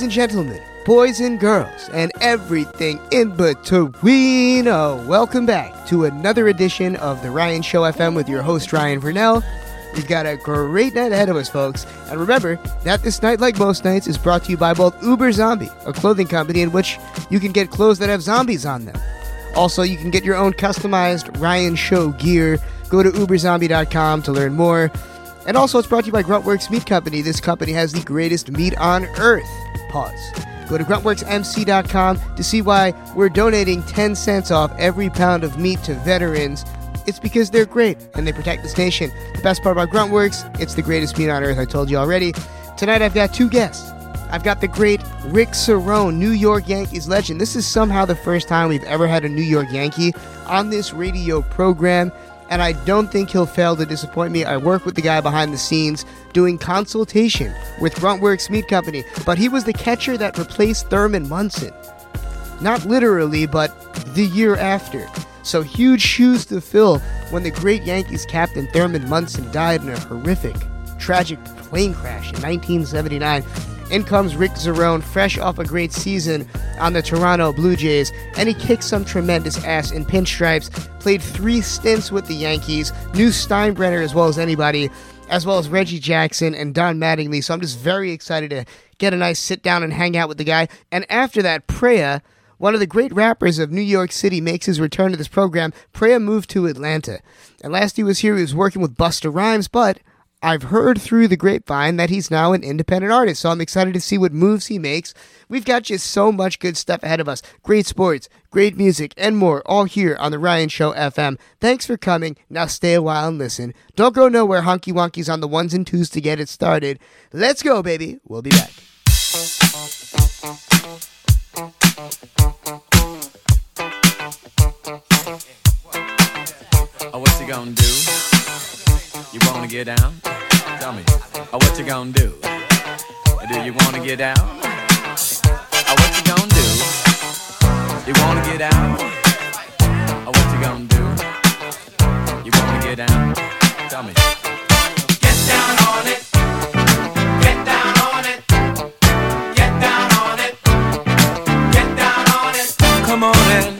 ladies and gentlemen, boys and girls, and everything in between. Oh, welcome back to another edition of The Ryan Show FM with your host, Ryan Verneuille. We've got a great night ahead of us, folks. And remember that this night, like most nights, is brought to you by both Uber Zombie, a clothing company in which you can get clothes that have zombies on them. Also, you can get your own customized Ryan Show gear. Go to uberzombie.com to learn more. And also, it's brought to you by Gruntworks Meat Company. This company has the greatest meat on earth. Pause. Go to gruntworksmc.com to see why we're donating 10 cents off every pound of meat to veterans. It's because they're great and they protect this nation. The best part about Gruntworks, it's the greatest meat on earth. I told you already. Tonight, I've got two guests. I've got the great Rick Cerone, New York Yankees legend. This is somehow the first time we've ever had a New York Yankee on this radio program, and I don't think he'll fail to disappoint me. I work with the guy behind the scenes doing consultation with Gruntworks Meat Company, but he was the catcher that replaced Thurman Munson. Not literally, but the year after. So huge shoes to fill when the great Yankees captain Thurman Munson died in a horrific, tragic plane crash in 1979. In comes Rick Cerone, fresh off a great season on the Toronto Blue Jays, and he kicked some tremendous ass in pinstripes. Played three stints with the Yankees, knew Steinbrenner as well as anybody, as well as Reggie Jackson and Don Mattingly. So I'm just very excited to get a nice sit down and hang out with the guy. And after that, Prayah, one of the great rappers of New York City, makes his return to this program. Prayah moved to Atlanta, and last he was here, he was working with Busta Rhymes, but I've heard through the grapevine that he's now an independent artist, so I'm excited to see what moves he makes. We've got just so much good stuff ahead of us great sports, great music, and more, all here on The Ryan Show FM. Thanks for coming. Now stay a while and listen. Don't go nowhere, Honky Wonky's on the ones and twos to get it started. Let's go, baby. We'll be back. Oh, what you gonna do? You wanna get down? Tell me. Oh, what you gonna do? Do you wanna get down? Oh, what you gonna do? You wanna get out? Oh, what you gonna do? You wanna get down? Tell me. Get down on it. Get down on it. Get down on it. Get down on it. Come on and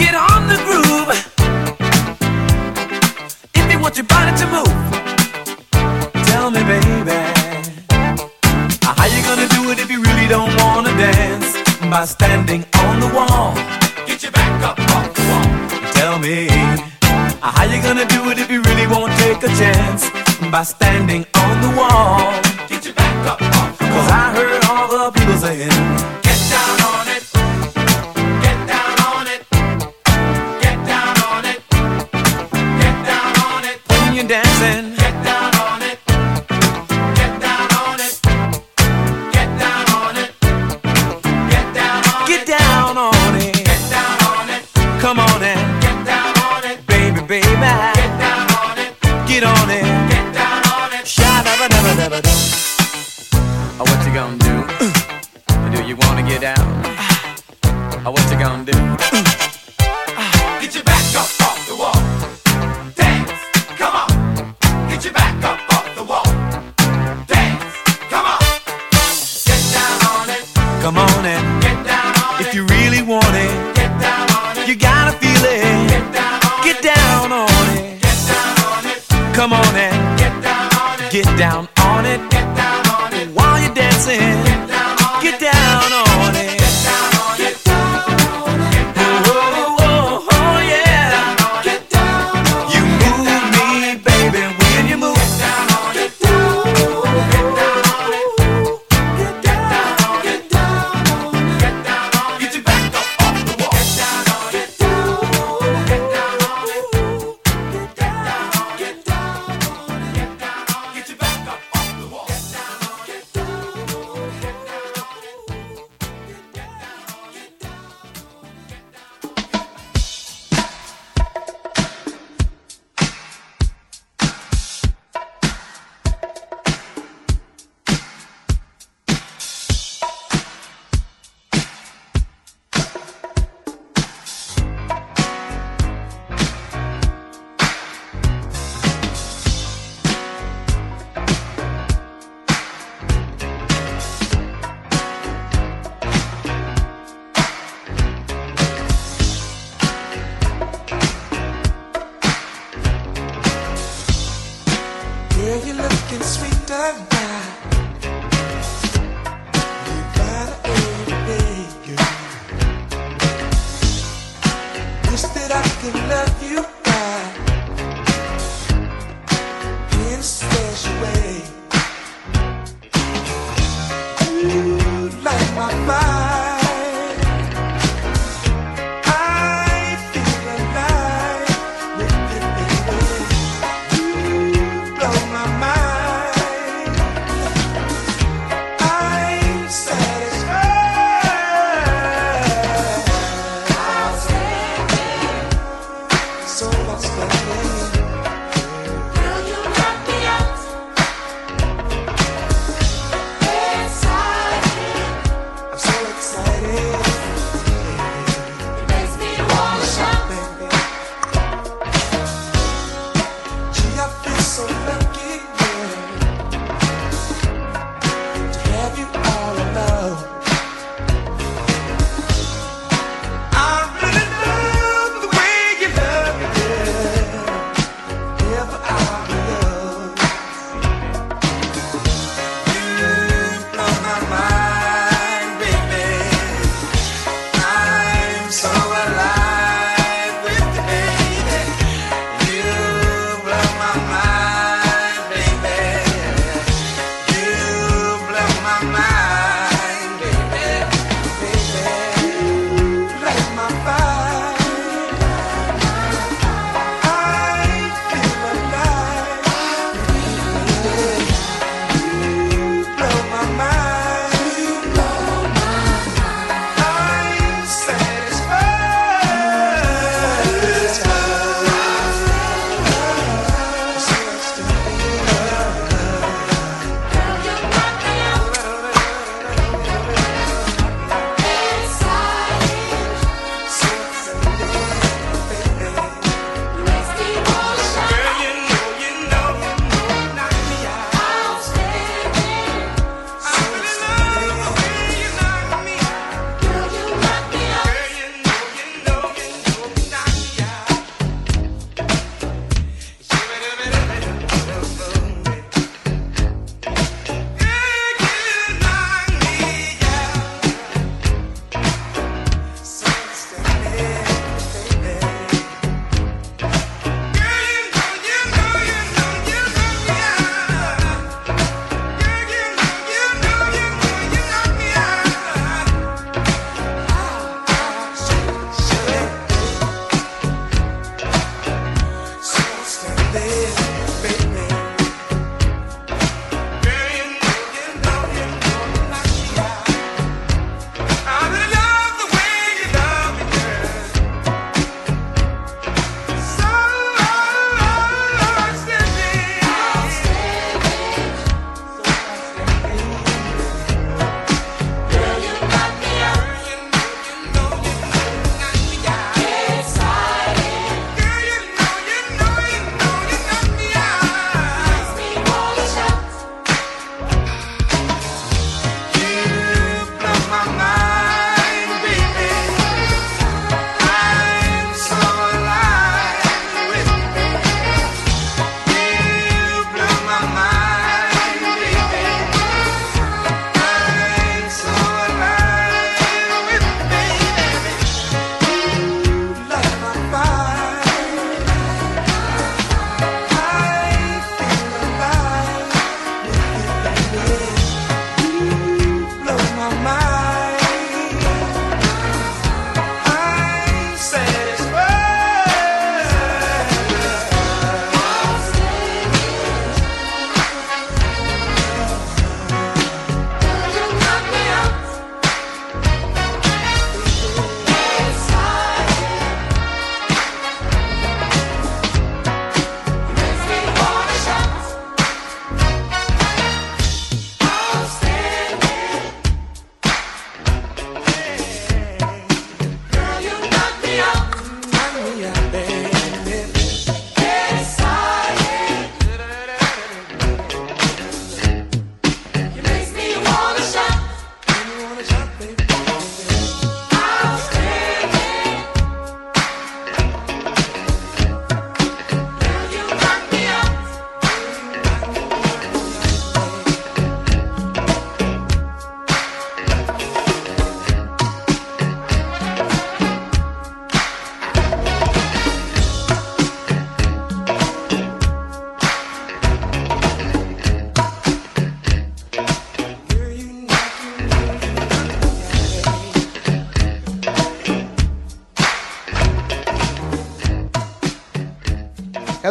get on the groove if you want your body to move. Tell me, baby, how you gonna do it if you really don't wanna dance? By standing on the wall. Get your back up off the wall. Tell me, how you gonna do it if you really won't take a chance? By standing on the wall. Get your back up off the Cause. I heard all the people saying,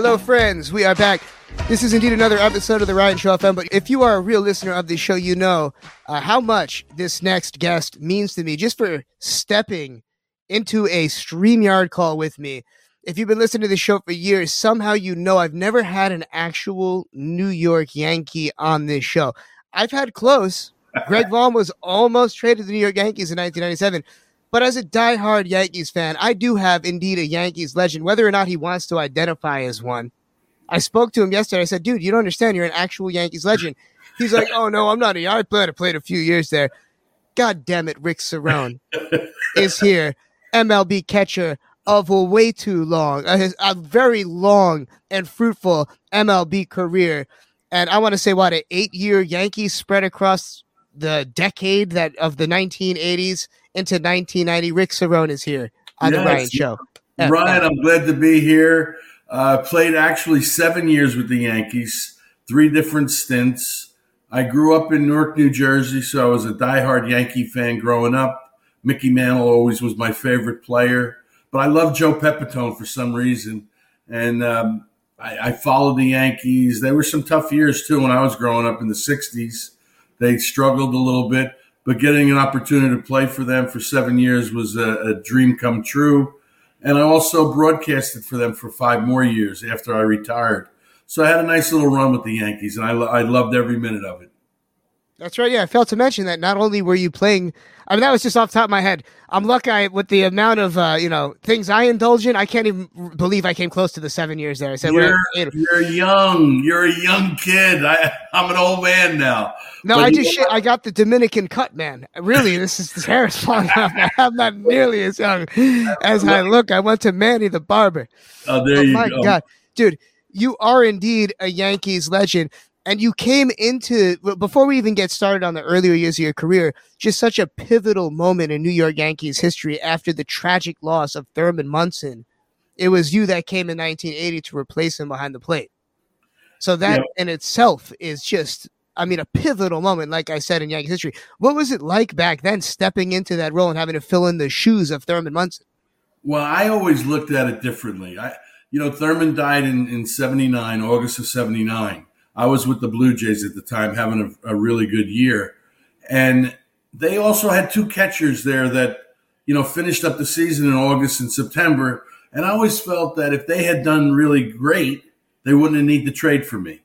Hello, friends. We are back. This is indeed another episode of the Ryan Show FM. But if you are a real listener of this show, you know uh, how much this next guest means to me just for stepping into a StreamYard call with me. If you've been listening to the show for years, somehow you know I've never had an actual New York Yankee on this show. I've had close. Greg Vaughn was almost traded to the New York Yankees in 1997. But as a diehard Yankees fan, I do have indeed a Yankees legend, whether or not he wants to identify as one. I spoke to him yesterday. I said, dude, you don't understand. You're an actual Yankees legend. He's like, oh no, I'm not a I played. I played a few years there. God damn it, Rick Cerone is here, MLB catcher of a way too long, a, a very long and fruitful MLB career, and I want to say what an eight-year Yankees spread across the decade that of the 1980s into 1990. Rick Cerone is here on yes. the Ryan Show. Ryan, I'm glad to be here. Uh, played actually seven years with the Yankees, three different stints. I grew up in Newark, New Jersey, so I was a diehard Yankee fan growing up. Mickey Mantle always was my favorite player, but I love Joe Pepitone for some reason. And um, I, I, followed the Yankees. There were some tough years too when I was growing up in the '60s. They struggled a little bit, but getting an opportunity to play for them for seven years was a, a dream come true. And I also broadcasted for them for five more years after I retired. So I had a nice little run with the Yankees, and I, I loved every minute of it. That's right. Yeah, I failed to mention that not only were you playing, I mean, that was just off top of my head. I'm lucky with the amount of, uh, you know, things I indulge in. I can't even believe I came close to the seven years there. I said, you're, you're young. You're a young kid. I, I'm an old man now. No, but I just, shit, I got the Dominican cut, man. Really, this is this hair is falling off. I'm not nearly as young as I look. I went to Manny the barber. Oh, there oh, you my go. God. Dude, you are indeed a Yankees legend and you came into before we even get started on the earlier years of your career just such a pivotal moment in new york yankees history after the tragic loss of thurman munson. It was you that came in 1980 to replace him behind the plate. So that in itself is just i mean a pivotal moment like i said in yankees history. What was it like back then stepping into that role and having to fill in the shoes of thurman munson? Well i always looked at it differently. I you know thurman died in, in 79 august of 79 I was with the Blue Jays at the time, having a, a really good year, and they also had two catchers there that you know finished up the season in August and September. And I always felt that if they had done really great, they wouldn't have need to trade for me.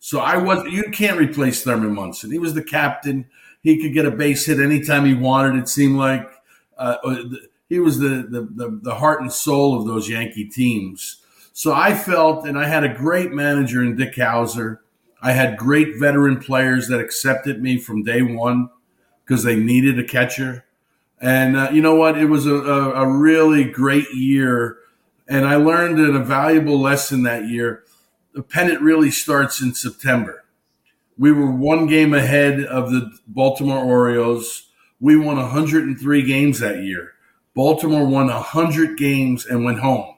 So I was you can't replace Thurman Munson. He was the captain. He could get a base hit anytime he wanted. It seemed like uh, uh he was the, the, the the heart and soul of those Yankee teams. So I felt, and I had a great manager in Dick Howser I had great veteran players that accepted me from day one because they needed a catcher. And uh, you know what? It was a, a, a, really great year. And I learned a valuable lesson that year. The pennant really starts in September. We were one game ahead of the Baltimore Orioles. We won 103 games that year. Baltimore won 100 games and went home.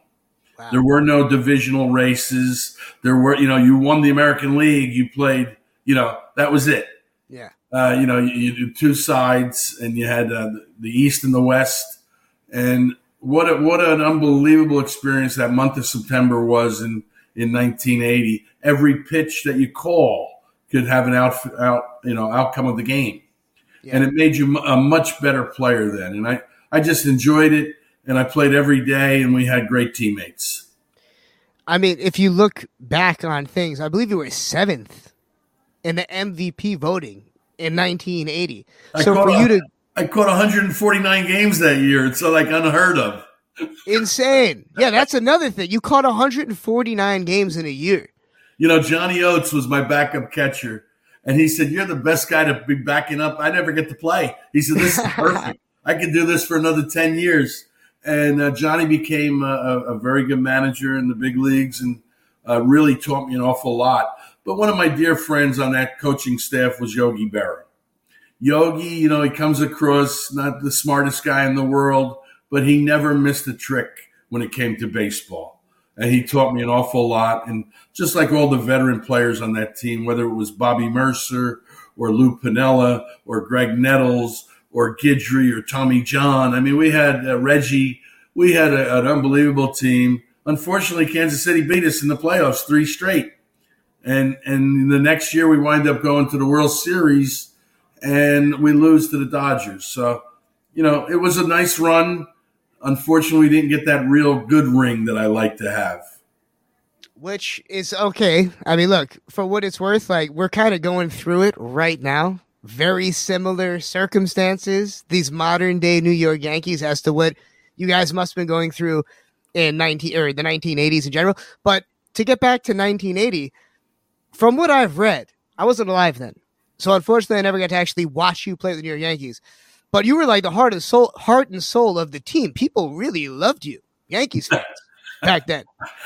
Wow. There were no divisional races. There were, you know, you won the American League. You played, you know, that was it. Yeah. Uh, you know, you, you do two sides, and you had uh, the East and the West, and what a, what an unbelievable experience that month of September was in in 1980. Every pitch that you call could have an out, out you know outcome of the game, yeah. and it made you a much better player then. And I I just enjoyed it and I played every day, and we had great teammates. I mean, if you look back on things, I believe you were seventh in the MVP voting in 1980. I so for a, you to, I caught 149 games that year. It's uh, like unheard of. Insane. Yeah, that's another thing. You caught 149 games in a year. You know, Johnny Oates was my backup catcher, and he said, "You're the best guy to be backing up. I never get to play." He said, "This is perfect. I can do this for another 10 years." And uh, Johnny became a, a, very good manager in the big leagues and uh, really taught me an awful lot. But one of my dear friends on that coaching staff was Yogi Berra. Yogi, you know, he comes across not the smartest guy in the world, but he never missed a trick when it came to baseball. And he taught me an awful lot. And just like all the veteran players on that team, whether it was Bobby Murcer or Lou Piniella or Graig Nettles or Guidry or Tommy John. I mean, we had uh, Reggie. We had a, an unbelievable team. Unfortunately, Kansas City beat us in the playoffs three straight. And and the next year we wind up going to the World Series and we lose to the Dodgers. So, you know, it was a nice run. Unfortunately, we didn't get that real good ring that I like to have. Which is okay. I mean, look, for what it's worth, like we're kind of going through it right now very similar circumstances, these modern day New York Yankees, as to what you guys must have been going through in 19 or the 1980s in general. But to get back to 1980, from what I've read, I wasn't alive then, So unfortunately, I never got to actually watch you play with the New York Yankees. But you were like the heart and soul, heart and soul of the team. People really loved you, Yankees fans, back then.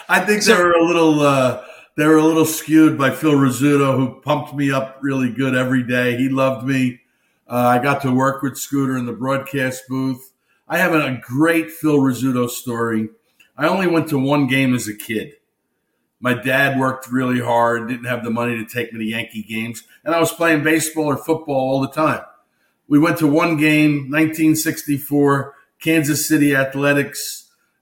I think So- they were a little uh, they were a little skewed by Phil Rizzuto, who pumped me up really good every day. He loved me. Uh, I got to work with Scooter in the broadcast booth. I have a great Phil Rizzuto story. I only went to one game as a kid. My dad worked really hard, didn't have the money to take me to Yankee games, and I was playing baseball or football all the time. We went to one game, 1964, Kansas City Athletics,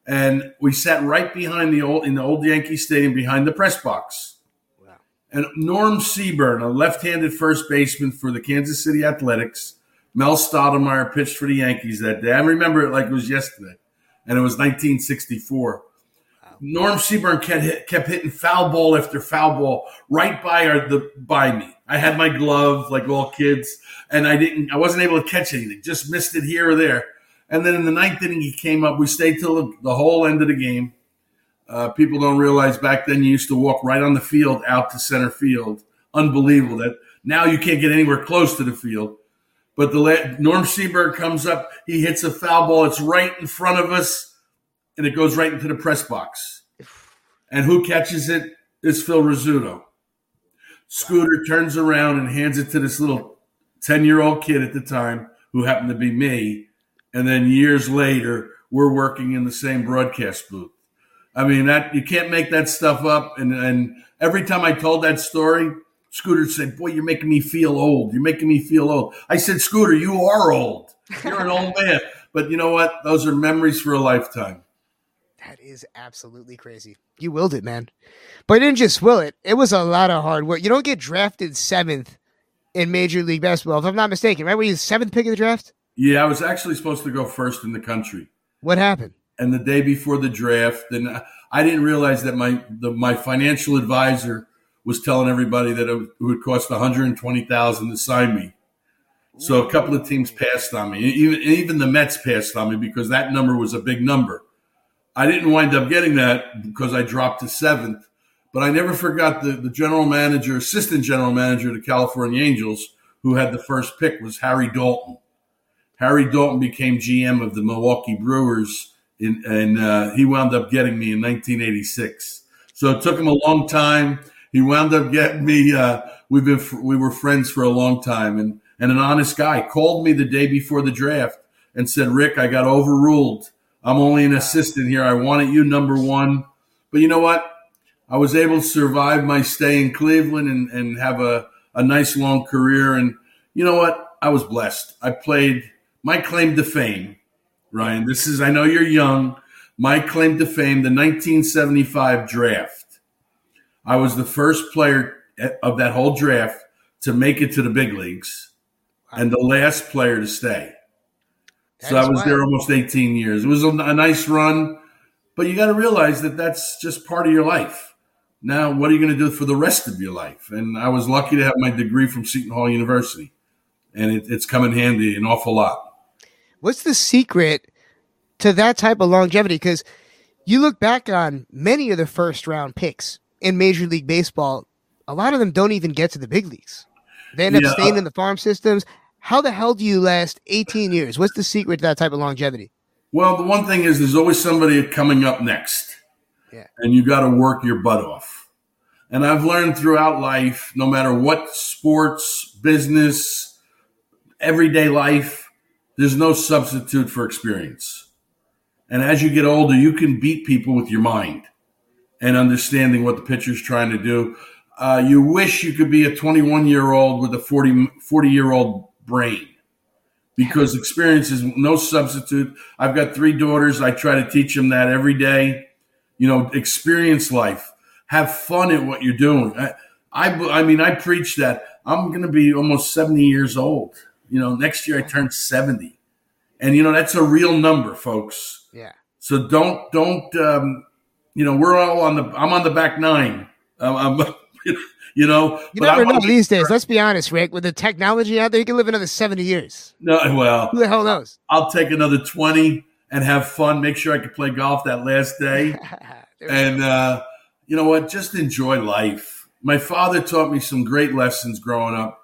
and we sat right behind the old in the old Yankee Stadium behind the press box. Wow. And Norm Siebern, a left-handed first baseman for the Kansas City Athletics, Mel Stottlemyre pitched for the Yankees that day. I remember it like it was yesterday, and it was 1964. Norm Siebern kept, hit, kept hitting foul ball after foul ball right by our, the by me. I had my glove like all kids, and I didn't. I wasn't able to catch anything. Just missed it here or there. And then in the ninth inning, he came up. We stayed till the, whole end of the game. Uh, people don't realize back then you used to walk right on the field out to center field. Unbelievable that now you can't get anywhere close to the field. But the la- Norm Siebern comes up. He hits a foul ball. It's right in front of us, and it goes right into the press box. And who catches it? Is Phil Rizzuto. Scooter turns around and hands it to this little 10 year old kid at the time who happened to be me. And then years later, we're working in the same broadcast booth. I mean, that you can't make that stuff up. And, and every time I told that story, Scooter said, Boy, you're making me feel old. You're making me feel old. I said, Scooter, you are old. You're an old man. But you know what? Those are memories for a lifetime. That is absolutely crazy. You willed it, man. But didn't just will it. It was a lot of hard work. You don't get drafted seventh in Major League Basketball, if I'm not mistaken, right? Were you the seventh pick of the draft? Yeah, I was actually supposed to go first in the country. What happened? and the day before the draft, and I didn't realize that my the, my financial advisor was telling everybody that it would cost one hundred and twenty thousand to sign me. So a couple of teams passed on me. Even even the Mets passed on me because that number was a big number. I didn't wind up getting that because I dropped to seventh. But I never forgot the, the general manager, assistant general manager of the California Angels, who had the first pick, was Harry Dalton. Harry Dalton became GM of the Milwaukee Brewers in, and uh, he wound up getting me in 1986. So it took him a long time. He wound up getting me. Uh, we've been we were friends for a long time, and and an honest guy called me the day before the draft and said, "Rick, I got overruled. I'm only an assistant here. I wanted you number one, but you know what? I was able to survive my stay in Cleveland and and have a a nice long career. And you know what? I was blessed. I played my claim to fame." Ryan. This is, I know you're young. My claim to fame, the 1975 draft. I was the first player eh, of that whole draft to make it to the big leagues and the last player to stay. That so I was wild. there almost 18 years. It was a, a nice run, but you got to realize that that's just part of your life. Now, what are you going to do for the rest of your life? And I was lucky to have my degree from Seton Hall University, and it, it's come in handy an awful lot. What's the secret to that type of longevity? Because you look back on many of the first round picks in Major League Baseball, a lot of them don't even get to the big leagues. They end up Yeah. staying in the farm systems. How the hell do you last 18 years? What's the secret to that type of longevity? Well, the one thing is, there's always somebody coming up next, Yeah. and you got to work your butt off. And I've learned throughout life, no matter what sports, business, everyday life, there's no substitute for experience. And as you get older, you can beat people with your mind and understanding what the pitcher's trying to do. Uh, you wish you could be a 21 year old with a 40, 40 year old brain because experience is no substitute. I've got three daughters. I try to teach them that every day. You know, experience life, have fun at what you're doing. I, I, I mean, I preach that. I'm going to be almost 70 years old. You know, next year I turn 70. And, you know, that's a real number, folks. Yeah. So don't, don't, um, you know, we're all on the, I'm on the back nine. Um, I'm, you know, You but never know these days. Let's be honest, Rick. With the technology out there, you can live another 70 years. No, well, Who the hell knows? I'll take another 20 and have fun. Make sure I can play golf that last day. and, uh, you know what? Just enjoy life. My father taught me some great lessons growing up.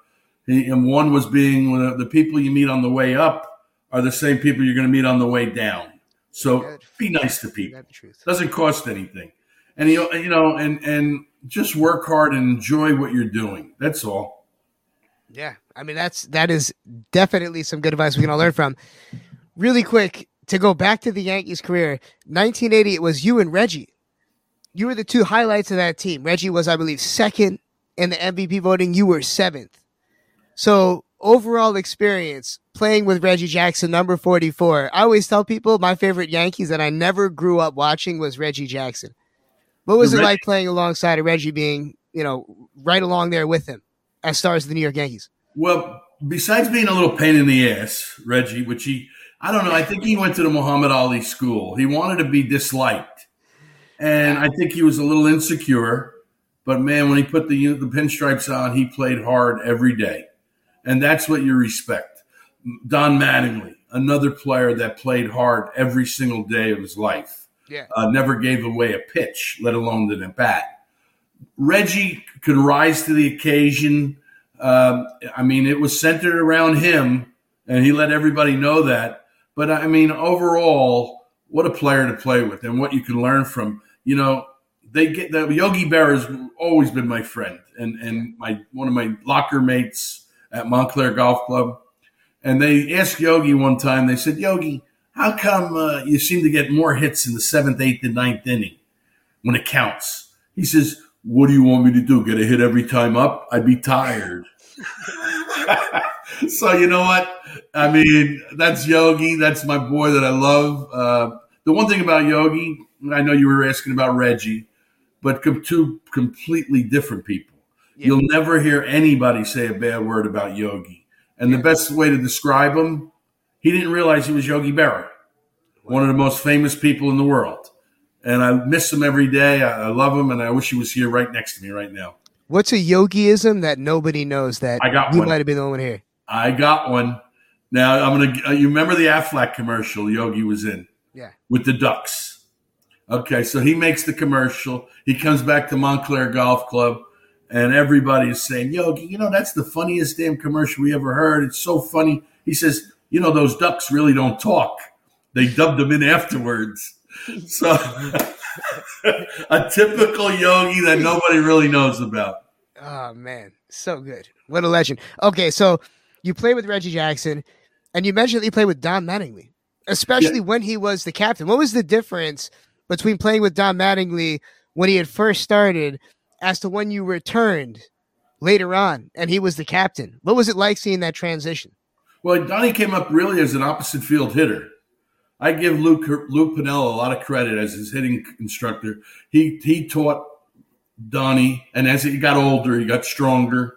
And one was being uh, the people you meet on the way up are the same people you're going to meet on the way down. So Good. be nice to people. got the truth. Doesn't cost anything, and you you know, and and just work hard and enjoy what you're doing. That's all. Yeah, I mean that's that is definitely some good advice we can all learn from. Really quick to go back to the Yankees career, 1980. It was you and Reggie. You were the two highlights of that team. Reggie was, I believe, second in the MVP voting. You were seventh. So overall experience playing with Reggie Jackson, number 44. I always tell people my favorite Yankees that I never grew up watching was Reggie Jackson. What was it like playing alongside of Reggie, being you know right along there with him as stars of the New York Yankees? Well, besides being a little pain in the ass, Reggie, which he, I don't know, I think he went to the Muhammad Ali school. He wanted to be disliked. And I think he was a little insecure. But man, when he put the, the pinstripes on, he played hard every day. And that's what you respect. Don Mattingly, another player that played hard every single day of his life Yeah. uh, never gave away a pitch, let alone the bat. Reggie could rise to the occasion. Um, I mean, it was centered around him, and he let everybody know that. But I mean, overall, what a player to play with, and what you can learn from. You know, they get the Yogi Berra has always been my friend, and and my one of my locker mates at Montclair Golf Club. And they asked Yogi one time. They said, "Yogi, how come uh, you seem to get more hits in the seventh, eighth, and ninth inning when it counts?" He says, "What do you want me to do? Get a hit every time up? I'd be tired." so you know what? I mean, that's Yogi. That's my boy that I love. Uh, the one thing about Yogi, I know you were asking about Reggie, but com- two completely different people. Yeah. You'll never hear anybody say a bad word about Yogi. And the best way to describe him, he didn't realize he was Yogi Berra, one of the most famous people in the world. And I miss him every day. I, I love him, and I wish he was here right next to me right now. What's a yogiism that nobody knows that I got you one. might have been the only one here? I got one. Now I'm gonna. uh, You remember the Aflac commercial Yogi was in Yeah. with the Ducks? Okay, so he makes the commercial. He comes back to Montclair Golf Club, and everybody is saying, "Yogi, you know that's the funniest damn commercial we ever heard. It's so funny." He says, "You know those ducks really don't talk. They dubbed them in afterwards." So, a typical Yogi that nobody really knows about. Oh man, so good. What a legend. Okay, so you played with Reggie Jackson, and you mentioned that you played with Don Mattingly, especially when he was the captain. What was the difference between playing with Don Mattingly when he had first started, as to when you returned later on and he was the captain? What was it like seeing that transition? Well, Donnie came up really as an opposite field hitter. I give Luke Luke Piniella a lot of credit as his hitting instructor. He he taught Donnie, and as he got older, he got stronger,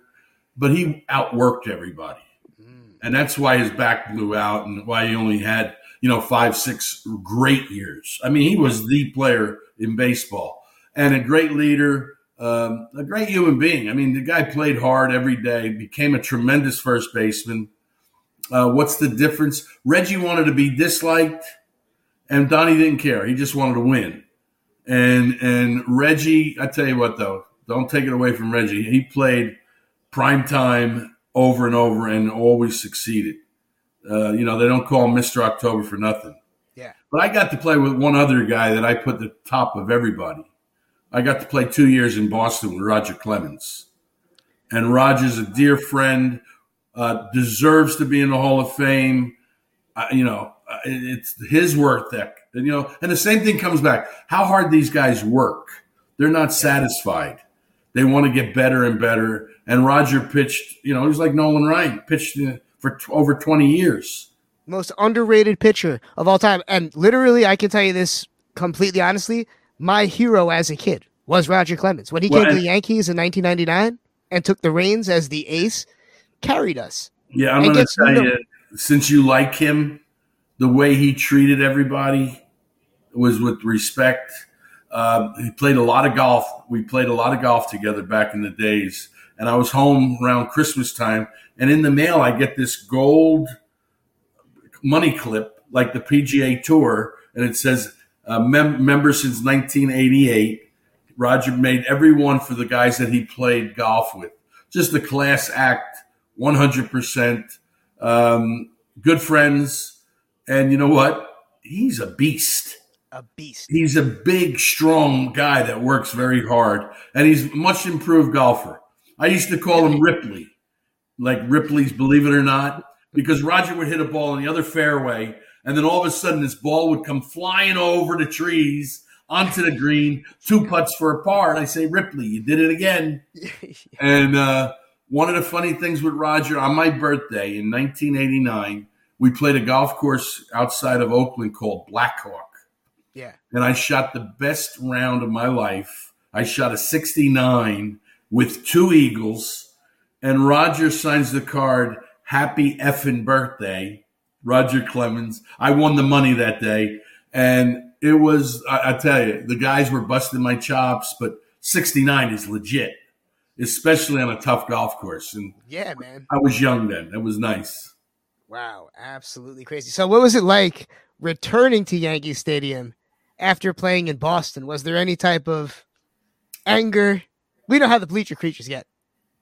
but he outworked everybody, mm. and that's why his back blew out, and why he only had you know five six great years. I mean, he was the player in baseball and a great leader, um, a great human being. I mean, the guy played hard every day, became a tremendous first baseman. Uh, what's the difference? Reggie wanted to be disliked, and Donnie didn't care. He just wanted to win. And and Reggie, I tell you what though, don't take it away from Reggie. He played prime time over and over and always succeeded. Uh, you know, they don't call him Mr. October for nothing. Yeah. But I got to play with one other guy that I put the top of everybody. I got to play two years in Boston with Roger Clemens. And Roger's a dear friend, uh, deserves to be in the Hall of Fame. Uh, you know, uh, it's his work that, and, you know, and the same thing comes back. How hard these guys work. They're not satisfied. They want to get better and better. And Roger pitched, you know, he's like Nolan Ryan, pitched uh, for t- over 20 years. Most underrated pitcher of all time. And literally, I can tell you this completely honestly. My hero as a kid was Roger Clemens. When he Well, came to the Yankees in 1999 and took the reins as the ace, carried us. Yeah, I'm going to tell you, since you like him, the way he treated everybody was with respect. Um, he played a lot of golf. We played a lot of golf together back in the days. And I was home around Christmas time, and in the mail, I get this gold money clip, like the PGA Tour, and it says uh, mem- member since 1988. Roger made every one for the guys that he played golf with. Just a class act 100%. Um, good friends. And you know what? He's a beast. A beast. He's a big, strong guy that works very hard. And he's a much improved golfer. I used to call him Ripley, like Ripley's Believe It or Not, because Roger would hit a ball in the other fairway. And then all of a sudden, this ball would come flying over the trees onto the green, two putts for a par. And I say, Ripley, you did it again. and uh, one of the funny things with Roger, on my birthday in 1989, we played a golf course outside of Oakland called Blackhawk. Yeah. And I shot the best round of my life. I shot a 69 with two eagles. And Roger signs the card, Happy effing birthday, Roger Clemens. I won the money that day. And it was, I, I tell you, the guys were busting my chops, but 69 is legit, especially on a tough golf course. And Yeah, man. I was young then. That was nice. Wow, absolutely crazy. So, what was it like returning to Yankee Stadium after playing in Boston? Was there any type of anger? We don't have the bleacher creatures yet.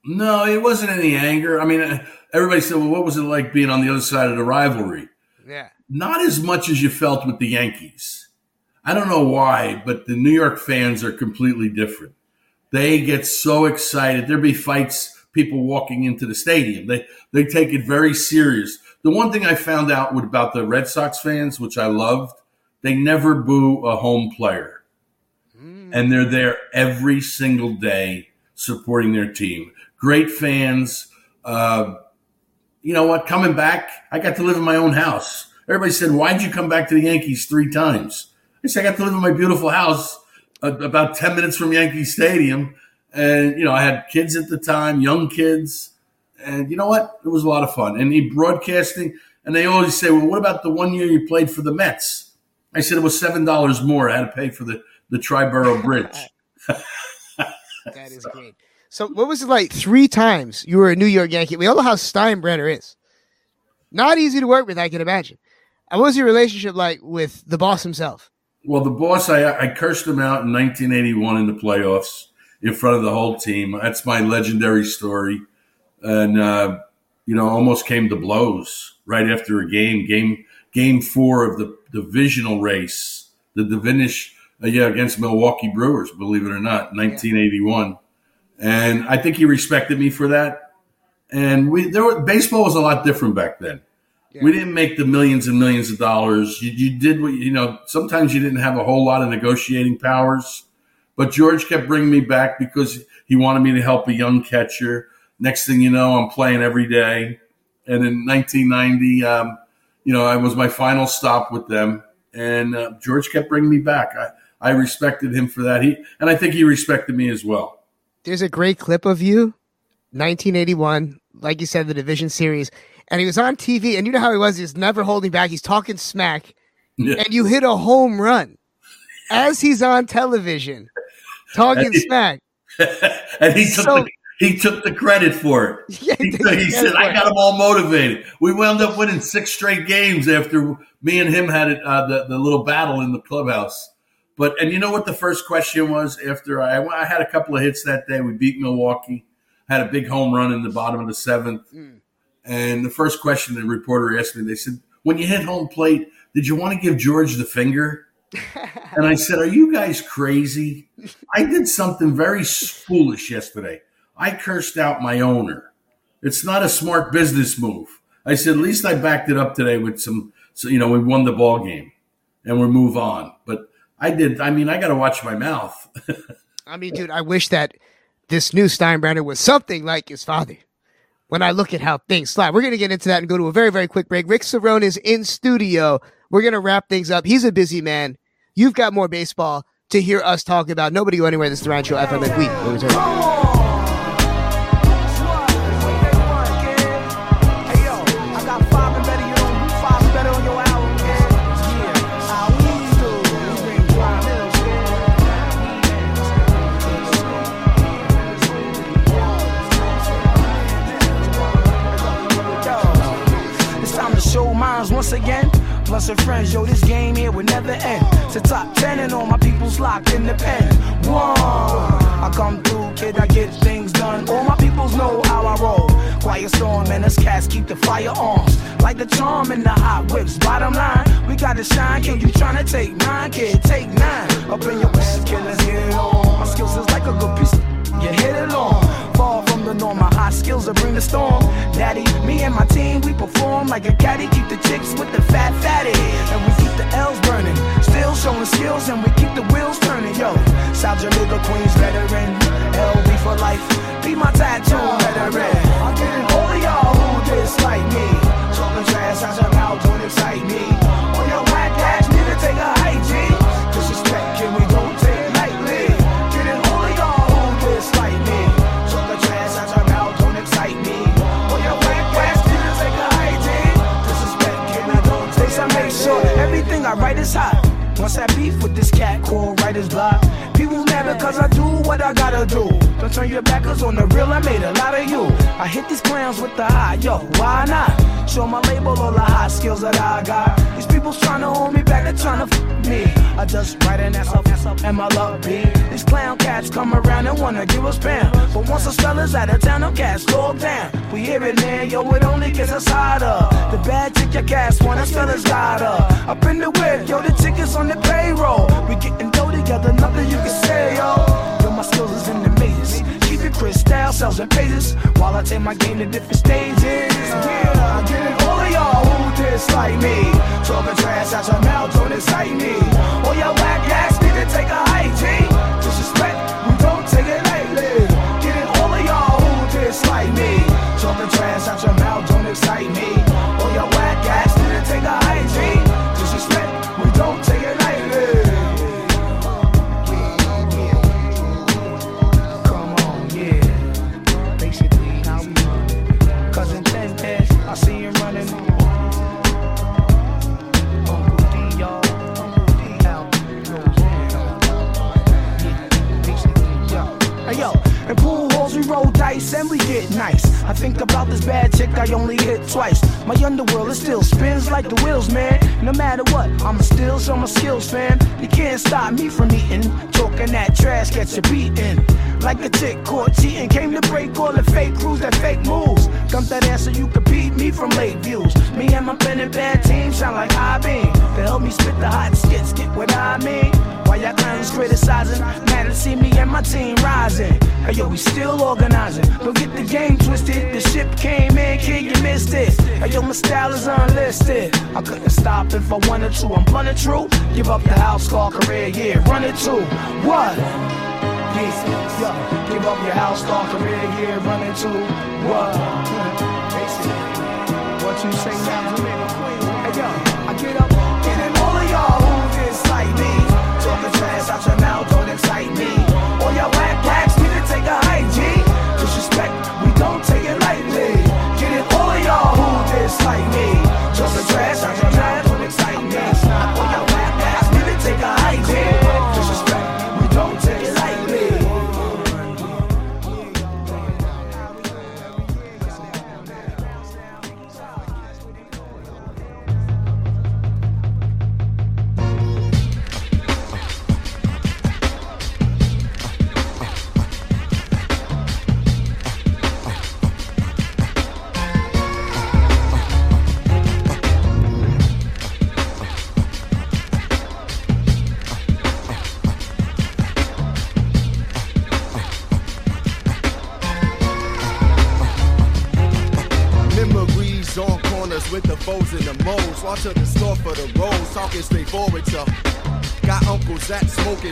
No, it wasn't any anger. I mean, uh, everybody said, well, what was it like being on the other side of the rivalry? Yeah. Not as much as you felt with the Yankees. I don't know why, but the New York fans are completely different. They get so excited. There'd be fights, people walking into the stadium. They they take it very serious. The one thing I found out about the Red Sox fans, which I loved, they never boo a home player. And they're there every single day supporting their team. Great fans. Uh, you know what? Coming back, I got to live in my own house. Everybody said, Why'd you come back to the Yankees three times? I said, I got to live in my beautiful house uh, about 10 minutes from Yankee Stadium. And, you know, I had kids at the time, young kids. And you know what? It was a lot of fun. And he broadcasting, and they always say, Well, what about the one year you played for the Mets? I said it was $7 more. I had to pay for the, the Triborough Bridge. That is great. So, what was it like three times you were a New York Yankee? We all know how Steinbrenner is. Not easy to work with, I can imagine. And what was your relationship like with the boss himself? Well, the boss, I, I cursed him out in 1981 in the playoffs in front of the whole team. That's my legendary story. And, uh, you know, almost came to blows right after a game, game, game four of the divisional race, the divinish, uh, yeah, against Milwaukee Brewers, believe it or not, 1981. And I think he respected me for that. And we, there were, baseball was a lot different back then. We didn't make the millions and millions of dollars. You, you did what you know. Sometimes you didn't have a whole lot of negotiating powers, but George kept bringing me back because he wanted me to help a young catcher. Next thing you know, I'm playing every day. And in 1990, um, you know, I was my final stop with them, and uh, George kept bringing me back. I, I respected him for that. He and I think he respected me as well. There's a great clip of you, 1981, like you said, the division series, and he was on TV, and you know how he was. He's never holding back. He's talking smack, Yeah. and you hit a home run as he's on television, talking smack. and he took So- the, he took the credit for it. Yeah, He, he he said, "I got them all motivated." We wound up winning six straight games after me and him had it, uh, the the little battle in the clubhouse. But and you know what the first question was after I I had a couple of hits that day. We beat Milwaukee, had a big home run in the bottom of the seventh, hmm. and the first question the reporter asked me, they said, "When you hit home plate, did you want to give George the finger?" And I said, Are you guys crazy? I did something very foolish yesterday. I cursed out my owner. It's not a smart business move. I said, At least I backed it up today with some, so, you know, we won the ball game and we move on. But I did, I mean, I got to watch my mouth. I mean, dude, I wish that this new Steinbrenner was something like his father. When I look at how things slide, we're going to get into that and go to a very, very quick break. Rick Cerone is in studio. We're going to wrap things up. He's a busy man. You've got more baseball to hear us talk about. Nobody go anywhere. This is the Ryan Show FM and we again. Plus her friends, yo, this game here would never end. To top ten and all my people's locked in the pen. One. I come through, kid, I get things done. All my peoples know how I roll. Quiet storm and us cats keep the fire on. Like the charm in the hot whips. Bottom line, we gotta shine, kid. You tryna take mine, kid? Take nine. Up in your west, killers, get it on. My skills is like a good piece. You hit it long. The norm. My hot skills will bring the storm. Daddy, me and my team, we perform like a caddy. Keep the chicks with the fat fatty. And we keep the L's burning. Still showing skills and we keep the wheels turning. Yo, South Jamaica Queens veteran. LB for life. Be my tattoo veteran. I'm getting all of y'all who dislike me. Talking trash out your mouth, don't excite me. On your I write is hot. Once I beef with this cat called writer's block. People mad because I do what I gotta do. Don't turn your back, on the real I made a lot of you. I hit these clowns with the hot, yo, why not? Show my label all the hot skills that I got. These people's trying to hold me back, they're trying to f me. I just write an ass up, ass up, and my luck be. These clown cats come around and wanna give us spam. But once the spellers out of town, them cats go down. We hear it, man, yo, it only gets us hotter. The bad chick your cats want, us fellas got her. Up in the whip, take my game to different stages. Yeah, I get it all of y'all who dislike me. Talking trash out your mouth, don't excite me. All y'all whack ass need to take a hike, G. I only hit twice. My underworld, it still spins like the wheels, man. No matter what, I'ma still show my skills, fam. You can't stop me from eating. Talking that trash, get you beaten. Like a chick caught cheating. Came to break all the fake crews, that fake moves. Dump that ass so you could beat me from late views. Me and my pen and bad team shine like I been. To help me spit the hot skits, get what I mean. Why y'all clowns criticizing? Mad to see me and my team rising. Hey yo, we still organizing. Don't get the game twisted. The ship came in, kid, you missed it. Hey yo, my style is unlisted. I couldn't stop if I wanted to. I'm running true. Give up the house call career, yeah, run it too. What? Yeah. Give up your house call career, yeah, run it too. What? What you say now? Hey yo, trash out your mouth, don't excite me.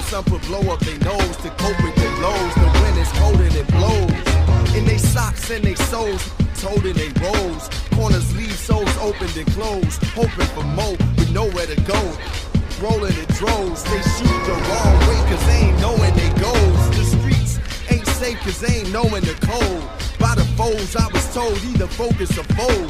Some put blow up their nose to cope with their blows. The wind is cold and it blows. In they socks and they soles, holding they rolls. Corners leave souls opened and closed, hoping for more with nowhere to go. Rolling in droves, they shoot the wrong way cause they ain't knowing they goes. The streets ain't safe cause they ain't knowing the code. By the foes, I was told either focus or fold.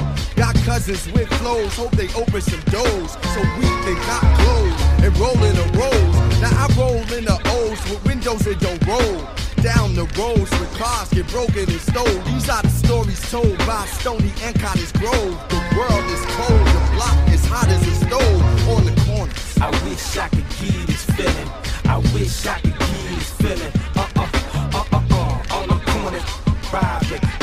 Cousins with flows, hope they open some doors. So we they got clothes and rolling the rolls. Now I roll in the O's with windows that don't roll. Down the roads where cars get broken and stole. These are the stories told by Stony and Cottage Grove. The world is cold, the block is hot as a stove on the corners. I wish I could give this feeling. I wish I could give this feeling. Uh uh stated the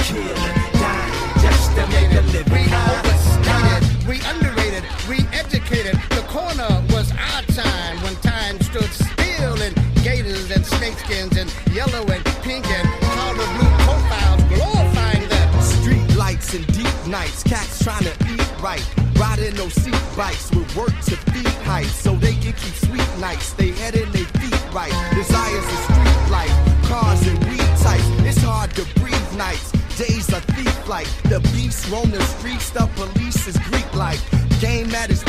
corner was our time when time stood still in gators and snakeskins and yellow and pink and powder blue profiles glorifying the Street lights and deep nights, cats trying to eat right. Riding those seat bikes with work to feed heights, so they can keep sweet nights. They head in their feet right. Desires a street life, cars and weed types. It's hard to breathe nights. Days are thief like the beasts roam the streets. The police is Greek like game at its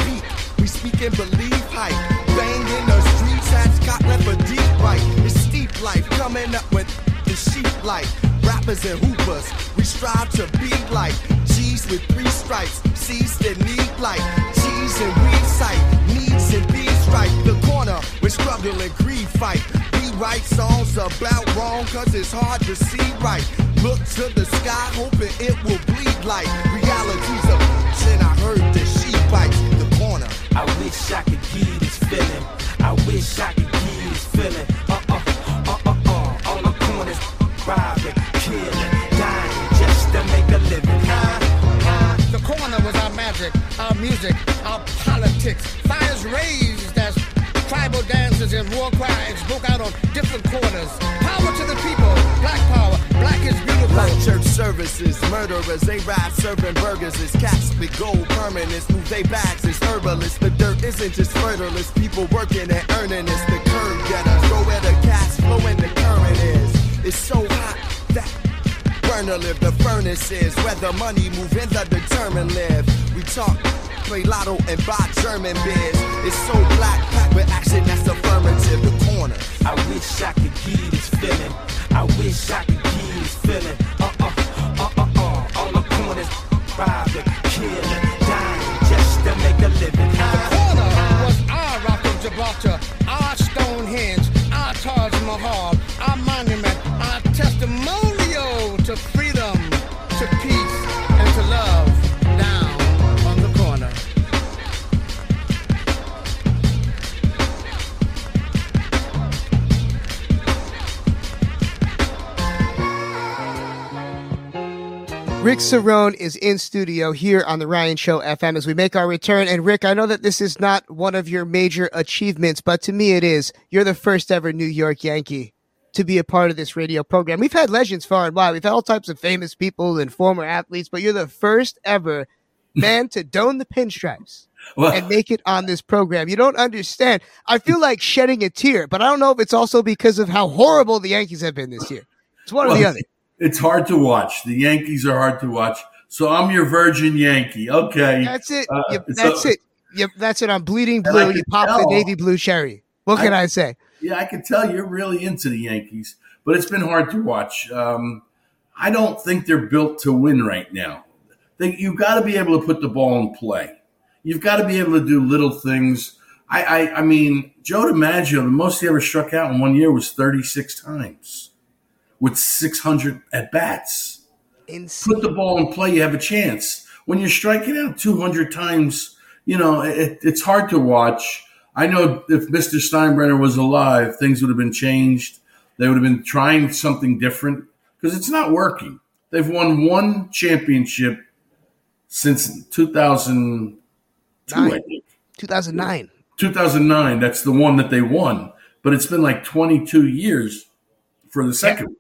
We believe hype. Bang in the streets, hats got left for deep right. It's steep life coming up with the sheep life. Rappers and hoopers, we strive to be like G's with three stripes. C's that need like G's and weed sight. Needs and bees right. The corner, we struggle and greed fight. We write songs about wrong, cause it's hard to see right. Look to the sky, hoping it will bleed like reality's a bitch, and I heard the corner. I wish I could get this feeling. I wish I could get this feeling. Uh uh uh uh uh. All the corners, robbing, killing, dying just to make a living. Huh? The corner was our magic, our music, our politics. Fires raised as tribal dances and war cries broke out on different corners. Power to the people, black is beautiful. Black church services, murderers, they rap serving burgers. It's cats with gold permanents, move they bags, it's herbalists. The dirt isn't just fertile, it's people working and earning. It's the curve getters, go where the cash flowing, the current is. It's so hot that burner live, the furnace is where the money move in the determined live. We talk, play lotto and buy German beers. It's so black, packed with action that's affirmative. The corner. I wish I could get this feeling. I wish I could get this feeling. Uh uh uh uh uh. All the corners, killing, dying just to make a living. Was our Rock Gibraltar, Rick Cerone is in studio here on the Ryan Show FM as we make our return. And Rick, I know that this is not one of your major achievements, but to me it is. You're the first ever New York Yankee to be a part of this radio program. We've had legends far and wide. We've had all types of famous people and former athletes, but you're the first ever man to don the pinstripes Well, and make it on this program. You don't understand. I feel like shedding a tear, but I don't know if it's also because of how horrible the Yankees have been this year. It's one or the other. It's hard to watch. The Yankees are hard to watch. So I'm your virgin Yankee. Okay. That's it. Uh, Yep, so- that's it. Yep, that's it. I'm bleeding blue. You pop the navy blue cherry. What can I, I- say? Yeah, I can tell you're really into the Yankees, but it's been hard to watch. Um, I don't think they're built to win right now. They, you've got to be able to put the ball in play. You've got to be able to do little things. I, I, I mean, Joe DiMaggio, the most he ever struck out in one year was 36 times with 600 at bats. Insane. Put the ball in play, you have a chance. When you're striking out 200 times, you know, it, it's hard to watch. I know if Mr. Steinbrenner was alive, things would have been changed. They would have been trying something different because it's not working. They've won one championship since 2002, I think. 2009. 2009, that's the one that they won. But it's been like 22 years for the second.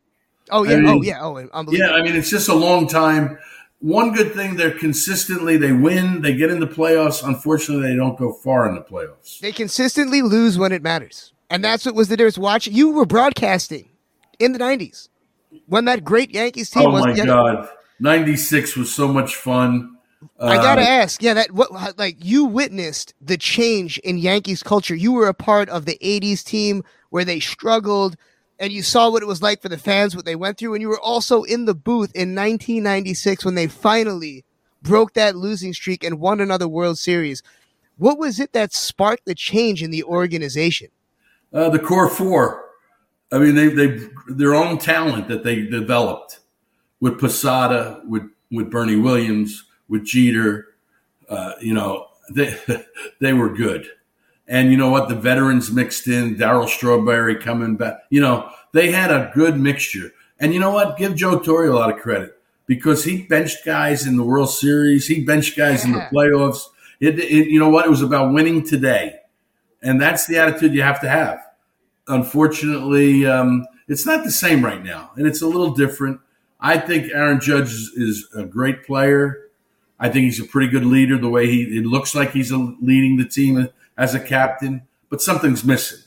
Oh I yeah. oh yeah. Oh, Yeah, unbelievable. I mean, it's just a long time. One good thing, they're consistently, they win, they get in the playoffs. Unfortunately, they don't go far in the playoffs. They consistently lose when it matters, and that's what was the difference. Watch, you were broadcasting in the 90s when that great Yankees team was. Oh was. my. God. 96 was so much fun. I gotta Uh, ask, yeah, that what like you witnessed the change in Yankees culture. You were a part of the '80s team where they struggled, and you saw what it was like for the fans, what they went through, and you were also in the booth in 1996 when they finally broke that losing streak and won another World Series. What was it that sparked the change in the organization? Uh, the core four. I mean, they they their own talent that they developed with Posada, with with Bernie Williams, with Jeter. Uh, you know, they they were good, and you know what? The veterans mixed in. Darryl Strawberry coming back. You know, they had a good mixture. And you know what? Give Joe Torre a lot of credit because he benched guys in the World Series. He benched guys in the playoffs. It, it, you know what? It was about winning today, and that's the attitude you have to have. Unfortunately, um, it's not the same right now, and it's a little different. I think Aaron Judge is, is a great player. I think he's a pretty good leader. The way he it looks like he's leading the team as a captain, but something's missing,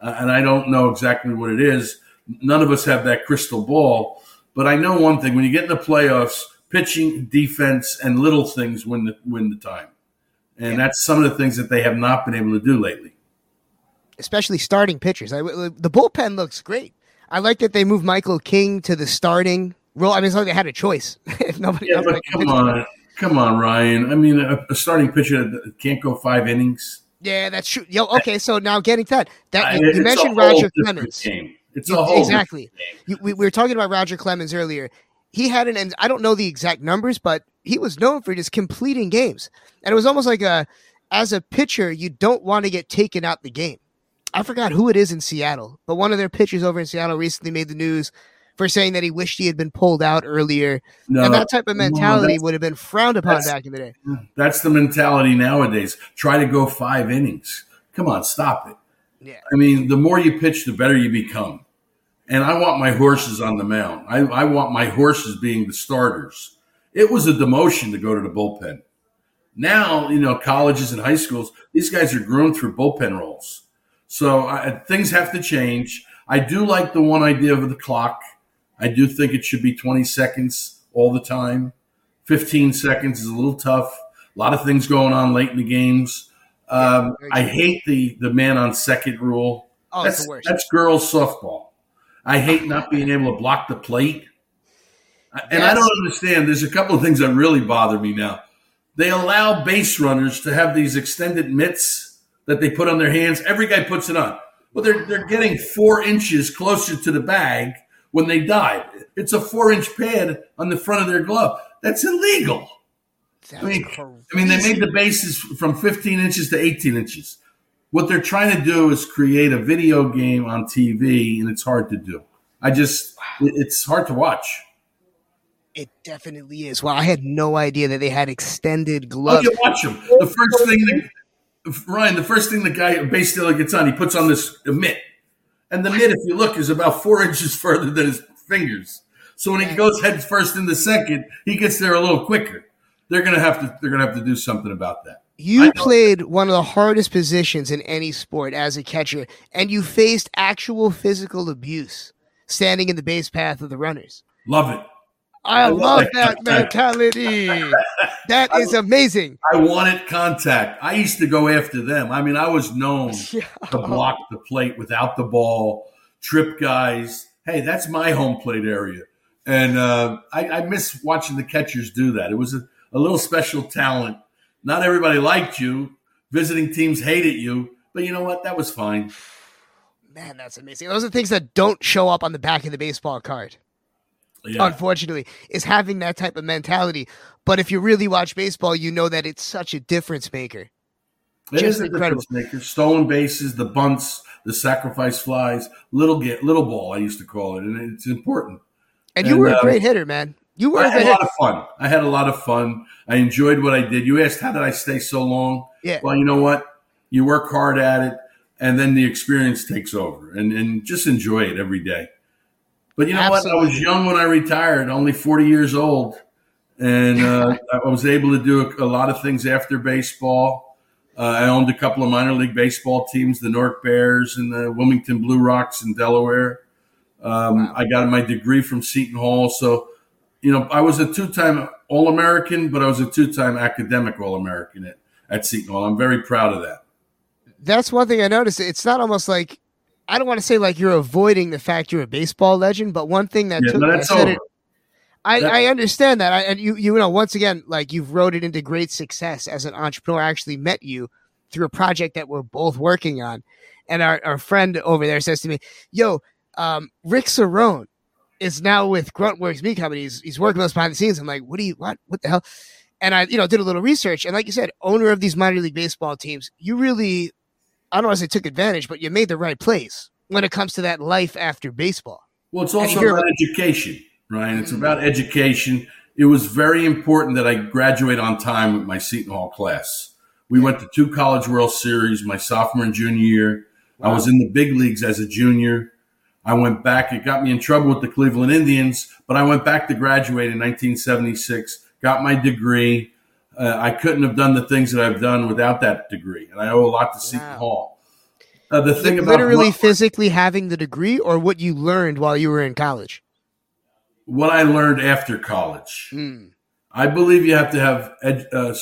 uh, and I don't know exactly what it is. None of us have that crystal ball, but I know one thing: when you get in the playoffs, pitching, defense, and little things win the win the time, and that's some of the things that they have not been able to do lately. Especially starting pitchers. I, the bullpen looks great. I like that they moved Michael King to the starting role. I mean, it's like they had a choice. if nobody Yeah, but come on, come on, Ryan. I mean, a, a starting pitcher that can't go five innings. Yeah, that's true. Yo, okay, so now getting to that, that I you, mean, you it's mentioned Roger Clemens. game. It's You- a whole exactly. You, we, we were talking about Roger Clemens earlier. He had an, and I don't know the exact numbers, but he was known for just completing games. And it was almost like a, as a pitcher, you don't want to get taken out the game. I forgot who it is in Seattle, but one of their pitchers over in Seattle recently made the news for saying that he wished he had been pulled out earlier. No, and that type of mentality that's- would have been frowned upon back in the day. That's the mentality nowadays. Try to go five innings. Come on, stop it. Yeah. I mean, the more you pitch, the better you become. And I want my horses on the mound. I, I want my horses being the starters. It was a demotion to go to the bullpen. Now, you know, colleges and high schools, these guys are groomed for bullpen roles. So I, things have to change. I do like the one idea of the clock. I do think it should be 20 seconds all the time. 15 seconds is a little tough. A lot of things going on late in the games. Um, very I hate the the man on second rule. Oh, that's it's the worst. that's girls softball. I hate not being able to block the plate. And I don't understand. There's a couple of things that really bother me now. They allow base runners to have these extended mitts that they put on their hands. Every guy puts it on. Well, they're they're getting four inches closer to the bag when they dive. It's a four inch pad on the front of their glove. That's illegal. That's I mean, crazy. I mean, they made the bases from 15 inches to 18 inches. What they're trying to do is create a video game on TV, and it's hard to do. I just, it- it's hard to watch. It definitely is. Well, I had no idea that they had extended Oh, gloves. you watch them. The first thing, that, Ryan, the first thing the guy base stealer gets on, he puts on this mitt, and the mitt, if you look, is about four inches further than his fingers. So when he goes head first in the second, he gets there a little quicker. They're gonna have to. They're gonna have to do something about that. You played one of the hardest positions in any sport as a catcher, and you faced actual physical abuse standing in the base path of the runners. Love it. I, I love love that. mentality. that is amazing. I wanted contact. I used to go after them. I mean, I was known to block the plate without the ball, trip guys. Hey, that's my home plate area. And uh, I, I miss watching the catchers do that. It was a, a little special talent. Not everybody liked you. Visiting teams hated you. But you know what? That was fine. Man, that's amazing. Those are things that don't show up on the back of the baseball card. Yeah. unfortunately, is having that type of mentality. But if you really watch baseball, you know that it's such a difference maker. It Just is a incredible. difference maker. Stolen bases, the bunts, the sacrifice flies, little get little ball. I used to call it, and it's important. And you And, were a uh, great hitter, man. You were I a had a lot hitter. of fun. I had a lot of fun. I enjoyed what I did. You asked how did I stay so long? Yeah. Well, you know what? You work hard at it, and then the experience takes over, and and just enjoy it every day. But you know what? I was young when I retired, only forty years old, and uh, I was able to do a, a lot of things after baseball. Uh, I owned a couple of minor league baseball teams, the Newark Bears and the Wilmington Blue Rocks in Delaware. Um, I got my degree from Seton Hall, so you know, I was a two-time All-American, but I was a two-time academic All-American at, at Seton Hall. I'm very proud of that. That's one thing I noticed. It's not almost like I don't want to say like you're avoiding the fact you're a baseball legend, but one thing that Yeah, took no, me, I said over. it. I, That- I understand that. I, and you, you know, once again, like you've wrote it into great success as an entrepreneur. I actually met you through a project that we're both working on. And our, our friend over there says to me, yo, um, Rick Cerone is now with Gruntworks Meat Company. He's, he's working with us behind the scenes. I'm like, what do you, what, what the hell? And I, you know, did a little research. And like you said, owner of these minor league baseball teams, you really, I don't want to say took advantage, but you made the right plays when it comes to that life after baseball. Well, it's also about education, Ryan. It's about mm. education. It was very important that I graduate on time with my Seton Hall class. We went to two College World Series my sophomore and junior year. I was in the big leagues as a junior. I went back. It got me in trouble with the Cleveland Indians, but I went back to graduate in 1976, got my degree. Uh, I couldn't have done the things that I've done without that degree, and I owe a lot to Seton Wow. Hall. Uh, the thing about literally what- physically having the degree or what you learned while you were in college. what I learned after college. Hmm. I believe you have to have ed, uh,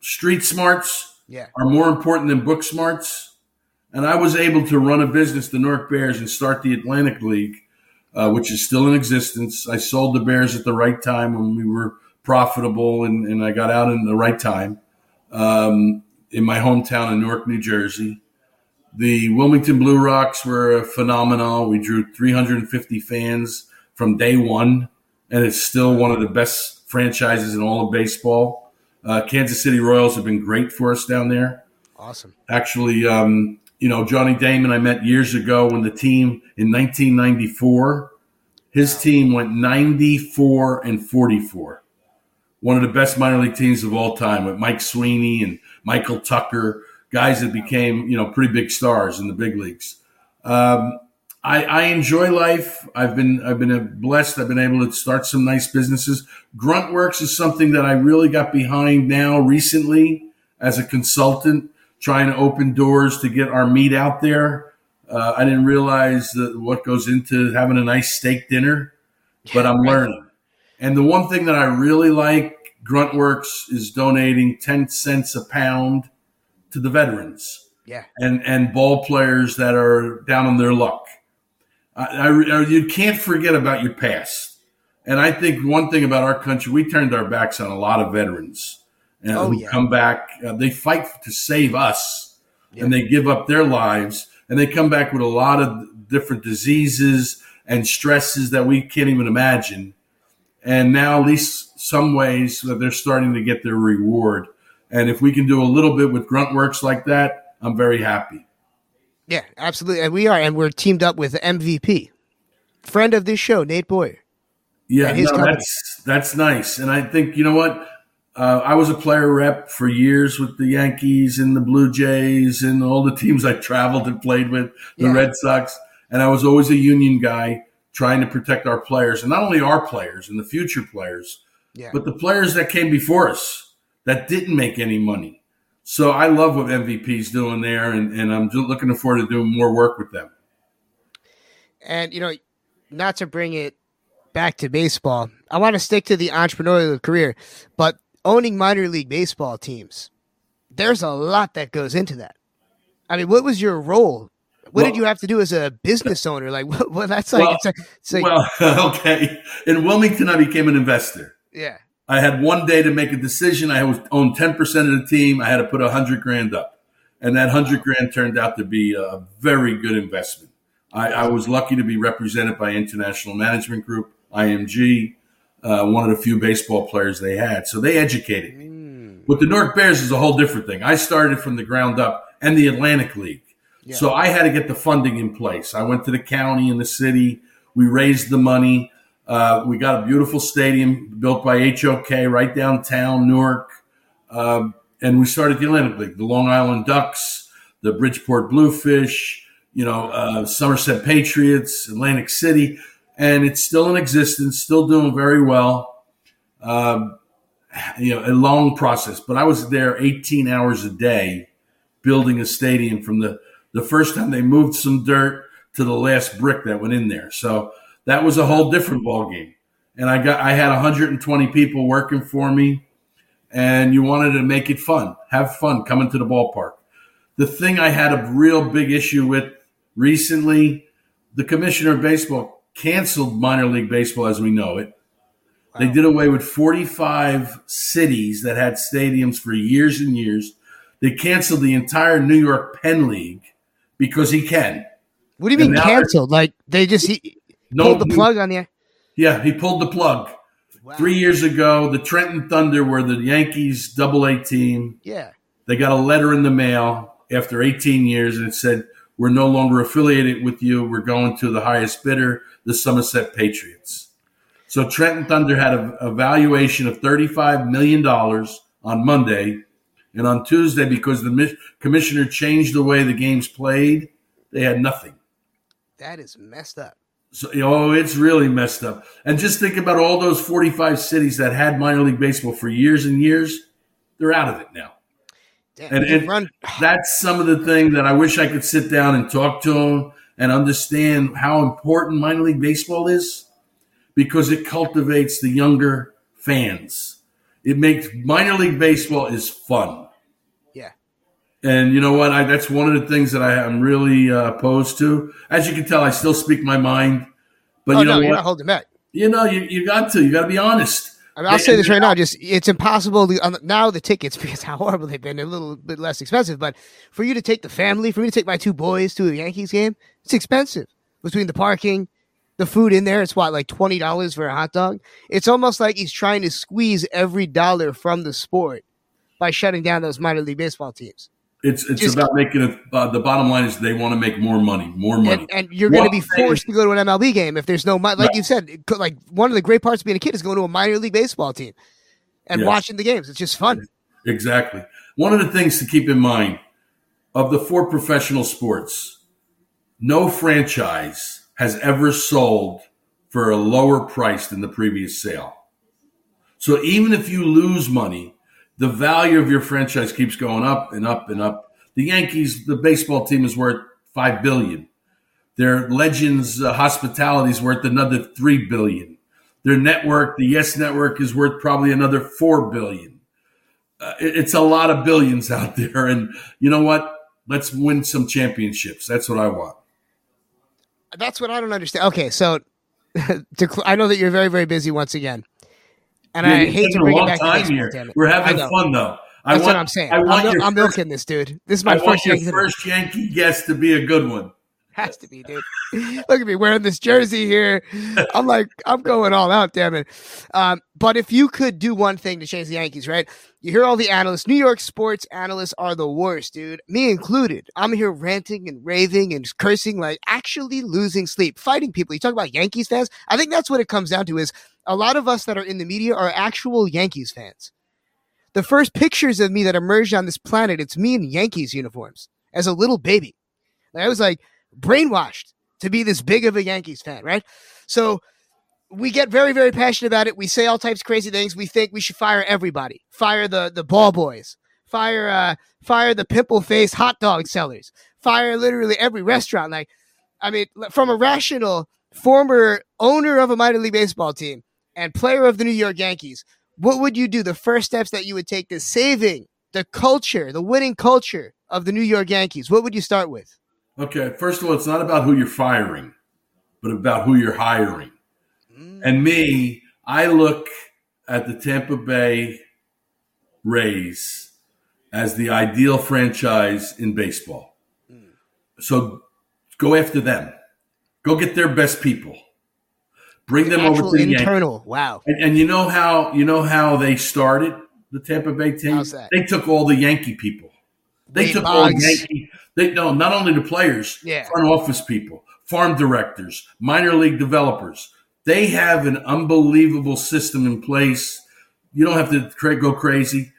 street smarts Yeah. are more important than book smarts. And I was able to run a business, the Newark Bears, and start the Atlantic League, uh, which is still in existence. I sold the Bears at the right time when we were profitable, and, and I got out in the right time um, in my hometown in Newark, New Jersey. The Wilmington Blue Rocks were a phenomenon. We drew 350 fans from day one, and it's still one of the best franchises in all of baseball. Uh, Kansas City Royals have been great for us down there. Awesome. Actually, um, you know, Johnny Damon, I met years ago when the team in 1994, his team went 94 and 44. One of the best minor league teams of all time with Mike Sweeney and Michael Tucker, guys that became, you know, pretty big stars in the big leagues. Um, I, I enjoy life. I've been I've been blessed. I've been able to start some nice businesses. Gruntworks is something that I really got behind now recently as a consultant, trying to open doors to get our meat out there. Uh, I didn't realize that what goes into having a nice steak dinner, but I'm learning. And the one thing that I really like, Gruntworks is donating 10 cents a pound to the veterans Yeah. and and ball players that are down on their luck. I, I, you can't forget about your past. And I think one thing about our country, we turned our backs on a lot of veterans and Oh, yeah. come back. Uh, they fight to save us, and they give up their lives, and they come back with a lot of different diseases and stresses that we can't even imagine. And now, at least some ways, that they're starting to get their reward. And if we can do a little bit with Gruntworks like that, I'm very happy. Yeah, absolutely. And we are, and we're teamed up with MVP, friend of this show, Nate Boyer. Yeah, no, company. that's that's nice, and I think you know what. Uh, I was a player rep for years with the Yankees and the Blue Jays and all the teams I traveled and played with, the Yeah. Red Sox, and I was always a union guy trying to protect our players, and not only our players and the future players, Yeah. but the players that came before us that didn't make any money. So I love what MVP's doing there, and, and I'm just looking forward to doing more work with them. And you know, not to bring it back to baseball, I want to stick to the entrepreneurial career, but owning minor league baseball teams, there's a lot that goes into that. I mean, what was your role? What did you have to do as a business owner? Like, what, well, that's like, Well- it's like, it's like well, okay. In Wilmington, I became an investor. yeah, I had one day to make a decision. I was owned ten percent of the team. I had to put a hundred grand up, and that hundred grand turned out to be a very good investment. I, I was lucky to be represented by International Management Group (IMG), uh, one of the few baseball players they had. So they educated me. With the Newark Bears is a whole different thing. I started from the ground up, and the Atlantic League. So I had to get the funding in place. I went to the county and the city. We raised the money. Uh, we got a beautiful stadium built by HOK right downtown Newark. Um, and we started the Atlantic League, the Long Island Ducks, the Bridgeport Bluefish, you know, uh, Somerset Patriots, Atlantic City. And it's still in existence, still doing very well. Um, you know, a long process, but I was there 18 hours a day building a stadium from the, the first time they moved some dirt to the last brick that went in there. So that was a whole different ball game. And I got I had 120 people working for me, and you wanted to make it fun, have fun coming to the ballpark. The thing I had a real big issue with recently, the commissioner of baseball canceled minor league baseball as we know it. They did away with 45 cities that had stadiums for years and years. They canceled the entire New York Penn League because he can. what do you mean And they're- canceled? Like they just he, No, pulled the plug on the Yeah, he pulled the plug. Three years ago, the Trenton Thunder were the Yankees double A team. yeah, They got a letter in the mail after 18 years and it said, We're no longer affiliated with you. We're going to the highest bidder, the Somerset Patriots. So Trenton Thunder had a, a valuation of $35 million on Monday. And on Tuesday, because the commissioner changed the way the games played, they had nothing. That is messed up. So, oh, it's really messed up. And just think about all those 45 cities that had minor league baseball for years and years. They're out of it now. Damn, And, and run that's some of the thing that I wish I could sit down and talk to them and understand how important minor league baseball is because it cultivates the younger fans. It makes minor league baseball is fun. yeah. And you know what? I, that's one of the things that I, am really uh, opposed to. As you can tell, I still speak my mind. But oh you know no, you're not holding back. you know, you, you got to. You got to be honest. I mean, I'll say this right now. Just it's impossible to, um, now. The tickets, because how horrible they've been, a little bit less expensive. But for you to take the family, for me to take my two boys to a Yankees game, it's expensive. Between the parking, the food in there, it's what like twenty dollars for a hot dog. It's almost like he's trying to squeeze every dollar from the sport by shutting down those minor league baseball teams. It's it's Just- about making it. Uh, the bottom line is they want to make more money, more money. And, and you're going to be forced to go to an MLB game if there's no money. Like Right. you said, could- like one of the great parts of being a kid is going to a minor league baseball team and Yes. watching the games. It's just fun. Exactly. One of the things to keep in mind of the four professional sports, no franchise has ever sold for a lower price than the previous sale. So even if you lose money, the value of your franchise keeps going up and up and up. The Yankees, the baseball team is worth 5 billion. Their Legends uh, hospitality is worth another 3 billion. Their network, the Yes Network is worth probably another 4 billion uh, it- it's a lot of billions out there. And you know what? Let's win some championships. That's what I want. That's what I don't understand. Okay, so to I know that you're very, very busy once again, and I hate to bring it back to time baseball. here. Damn it. We're having fun though. I That's want, what I'm saying. I I'm, mil- milking this, dude. This is my first want your Yankee of the- first Yankee guest to be a good one. Has to be, dude. Look at me wearing this jersey here. I'm like, I'm going all out, damn it. Um, but if you could do one thing to change the Yankees, right? You hear all the analysts, New York sports analysts are the worst, dude. Me included. I'm here ranting and raving and cursing, like actually losing sleep, fighting people. You talk about Yankees fans. I think that's what it comes down to is a lot of us that are in the media are actual Yankees fans. The first pictures of me that emerged on this planet, it's me in Yankees uniforms as a little baby. I was like brainwashed to be this big of a Yankees fan, right? So we get very, very passionate about it. We say all types of crazy things. We think we should fire everybody. Fire the the ball boys. Fire uh fire the pimple face hot dog sellers. Fire literally every restaurant. Like, I mean, from a rational former owner of a minor league baseball team and player of the New York Yankees, what would you do? The first steps that you would take to saving the culture, the winning culture of the New York Yankees. What would you start with? Okay, first of all, it's not about who you're firing, but about who you're hiring. Mm. And me, I look at the Tampa Bay Rays as the ideal franchise in baseball. Mm. So go after them. Go get their best people. Bring them over to the Yankees. internal. Wow. And, and you know how you know how they started the Tampa Bay team? How's that? They took all the Yankee people. They Wade took all. Yankee. They no, not only the players, Yeah. front office people, farm directors, minor league developers. They have an unbelievable system in place. You don't have to go crazy.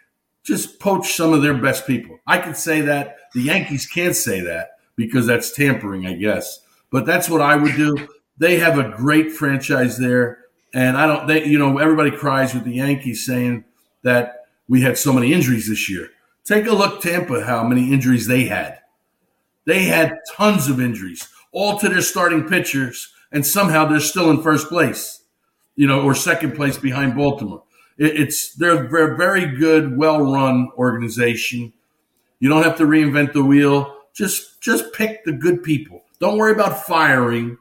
Just poach some of their best people. I could say that. The Yankees can't say that because that's tampering, I guess. But that's what I would do. They have a great franchise there. And I don't, they, you know, everybody cries with the Yankees saying that we had so many injuries this year. Take a look, Tampa, how many injuries they had. They had tons of injuries, all to their starting pitchers, and somehow they're still in first place, you know, or second place behind Baltimore. It, it's they're a very good, well-run organization. You don't have to reinvent the wheel. Just just pick the good people. Don't worry about firing.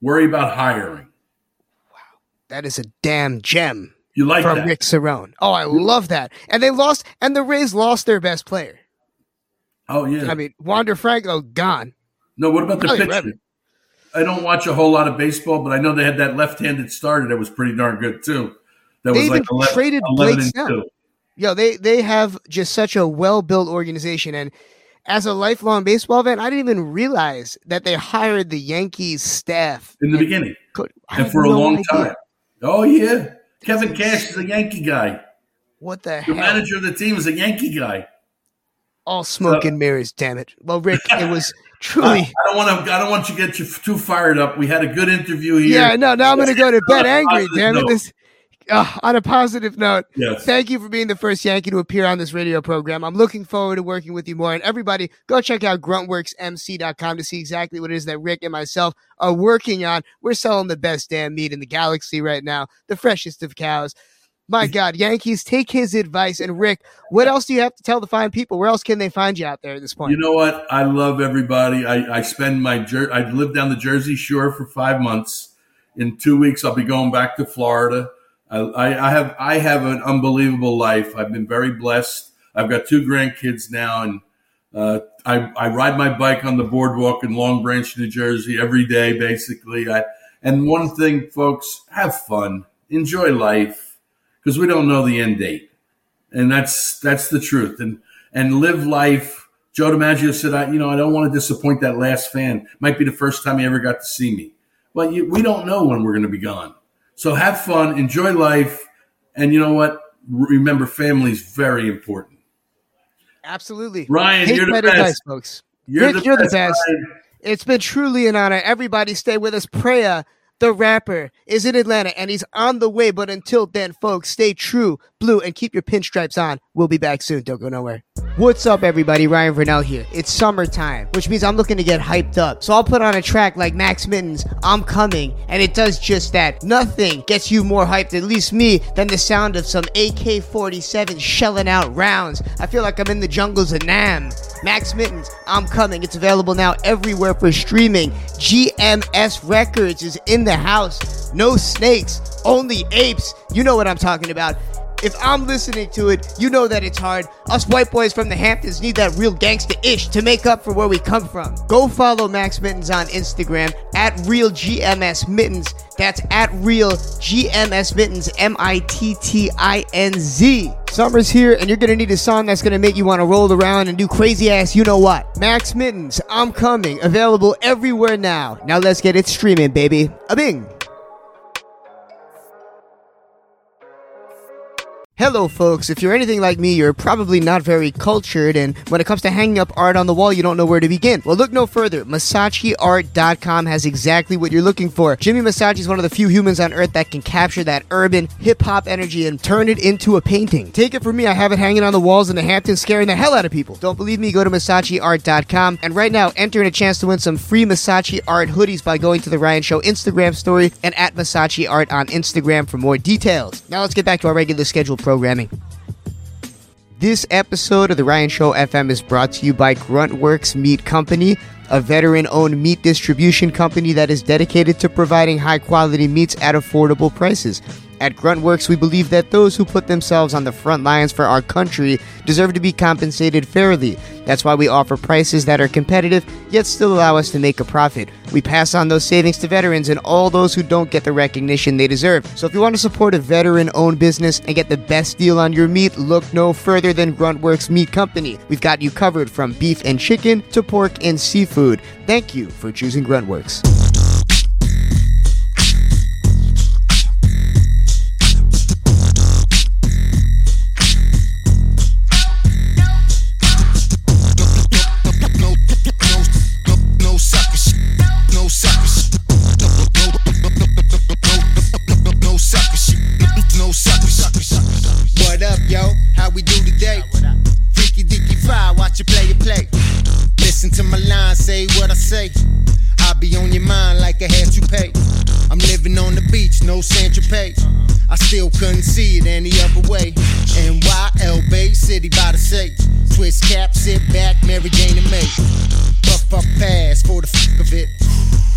Worry about hiring. Wow, that is a damn gem You like from that? Rick Cerone. Oh, I love that. And they lost, and the Rays lost their best player. Oh yeah. I mean, Wander Franco gone. no, what about the Ellie pitcher? I don't watch a whole lot of baseball, but I know they had that left-handed starter that was pretty darn good too. That They was like 11, traded 11 Blake Snell. Yo, they they have just such a well built organization, and as a lifelong baseball fan, I didn't even realize that they hired the Yankees staff in the beginning could- and for a long idea. time. Oh yeah, Kevin Cash is a Yankee guy. What the hell? The manager of the team is a Yankee guy. All smoke and mirrors, damn it. Well, Rick, it was truly. I don't want to. I don't want you to get you too fired up. We had a good interview here. Yeah, no, now I'm going to go to bed angry, damn it. This, uh, on a positive note, Yes. thank you for being the first Yankee to appear on this radio program. I'm looking forward to working with you more. And everybody, go check out gruntworksmc.com to see exactly what it is that Rick and myself are working on. We're selling the best damn meat in the galaxy right now, the freshest of cows. My God, Yankees, take his advice. And Rick, what else do you have to tell the fine people? Where else can they find you out there at this point? You know what? I love everybody. I, I spend my jer- I live down the Jersey Shore for five months. In two weeks, I'll be going back to Florida. I, I, have I have an unbelievable life. I've been very blessed. I've got two grandkids now, and uh, I, I ride my bike on the boardwalk in Long Branch, New Jersey, every day, basically. I and one thing, folks, have fun, enjoy life, because we don't know the end date and that's that's the truth. And and live life. Joe DiMaggio said, "I you know I don't want to disappoint that last fan. Might be the first time he ever got to see me. Well, you, we don't know when we're going to be gone. So have fun, enjoy life, and you know what? Remember, family is very important. Absolutely. Ryan, Take you're the best. advice, folks. You're Rick, the you're the best. best. Ryan. It's been truly an honor. Everybody stay with us. Prayah, the rapper, is in Atlanta and he's on the way. But until then, folks, stay true, blue, and keep your pinstripes on. We'll be back soon. Don't go nowhere. What's up, everybody? Ryan Verneuille here. It's summertime, which means I'm looking to get hyped up. So I'll put on a track like Max Mittens, I'm Coming, and it does just that. Nothing gets you more hyped, at least me, than the sound of some AK 47 shelling out rounds. I feel like I'm in the jungles of Nam. Max Mittens, I'm coming. It's available now everywhere for streaming. GMS Records is in the house. No snakes, only apes. You know what I'm talking about. If I'm listening to it, you know that it's hard. Us white boys from the Hamptons need that real gangsta ish to make up for where we come from. Go follow Max Mittens on Instagram at real GMS Mittens. That's at real GMS Mittens, M I T T I N Z. Summer's here, and you're gonna need a song that's gonna make you wanna roll around and do crazy ass you know what. Max Mittens, I'm coming. Available everywhere now. Now let's get it streaming, baby. A bing. Hello, folks. If you're anything like me, you're probably not very cultured, and when it comes to hanging up art on the wall, you don't know where to begin. Well, look no further. MasachiArt.com has exactly what you're looking for. Jimmy Masachi is one of the few humans on earth that can capture that urban hip hop energy and turn it into a painting. Take it from me, I have it hanging on the walls in the Hamptons, scaring the hell out of people. Don't believe me? Go to MasachiArt.com, and right now, enter in a chance to win some free Masachi Art hoodies by going to the Ryan Show Instagram story and at Masachi Art on Instagram for more details. Now let's get back to our regular scheduled programming. This episode of the Ryan Show FM is brought to you by Gruntworks Meat Company, a veteran owned meat distribution company that is dedicated to providing high quality meats at affordable prices. At Gruntworks, we believe that those who put themselves on the front lines for our country deserve to be compensated fairly. That's why we offer prices that are competitive, yet still allow us to make a profit. We pass on those savings to veterans and all those who don't get the recognition they deserve. So if you want to support a veteran owned business and get the best deal on your meat, look no further than Gruntworks Meat Company. We've got you covered from beef and chicken to pork and seafood. Thank you for choosing Gruntworks. Beach, no Saint Tropez. I still couldn't see it any other way. NYL Bay City by the say. Twist cap, sit back, Mary Jane and May. Puff up pass for the fuck of it.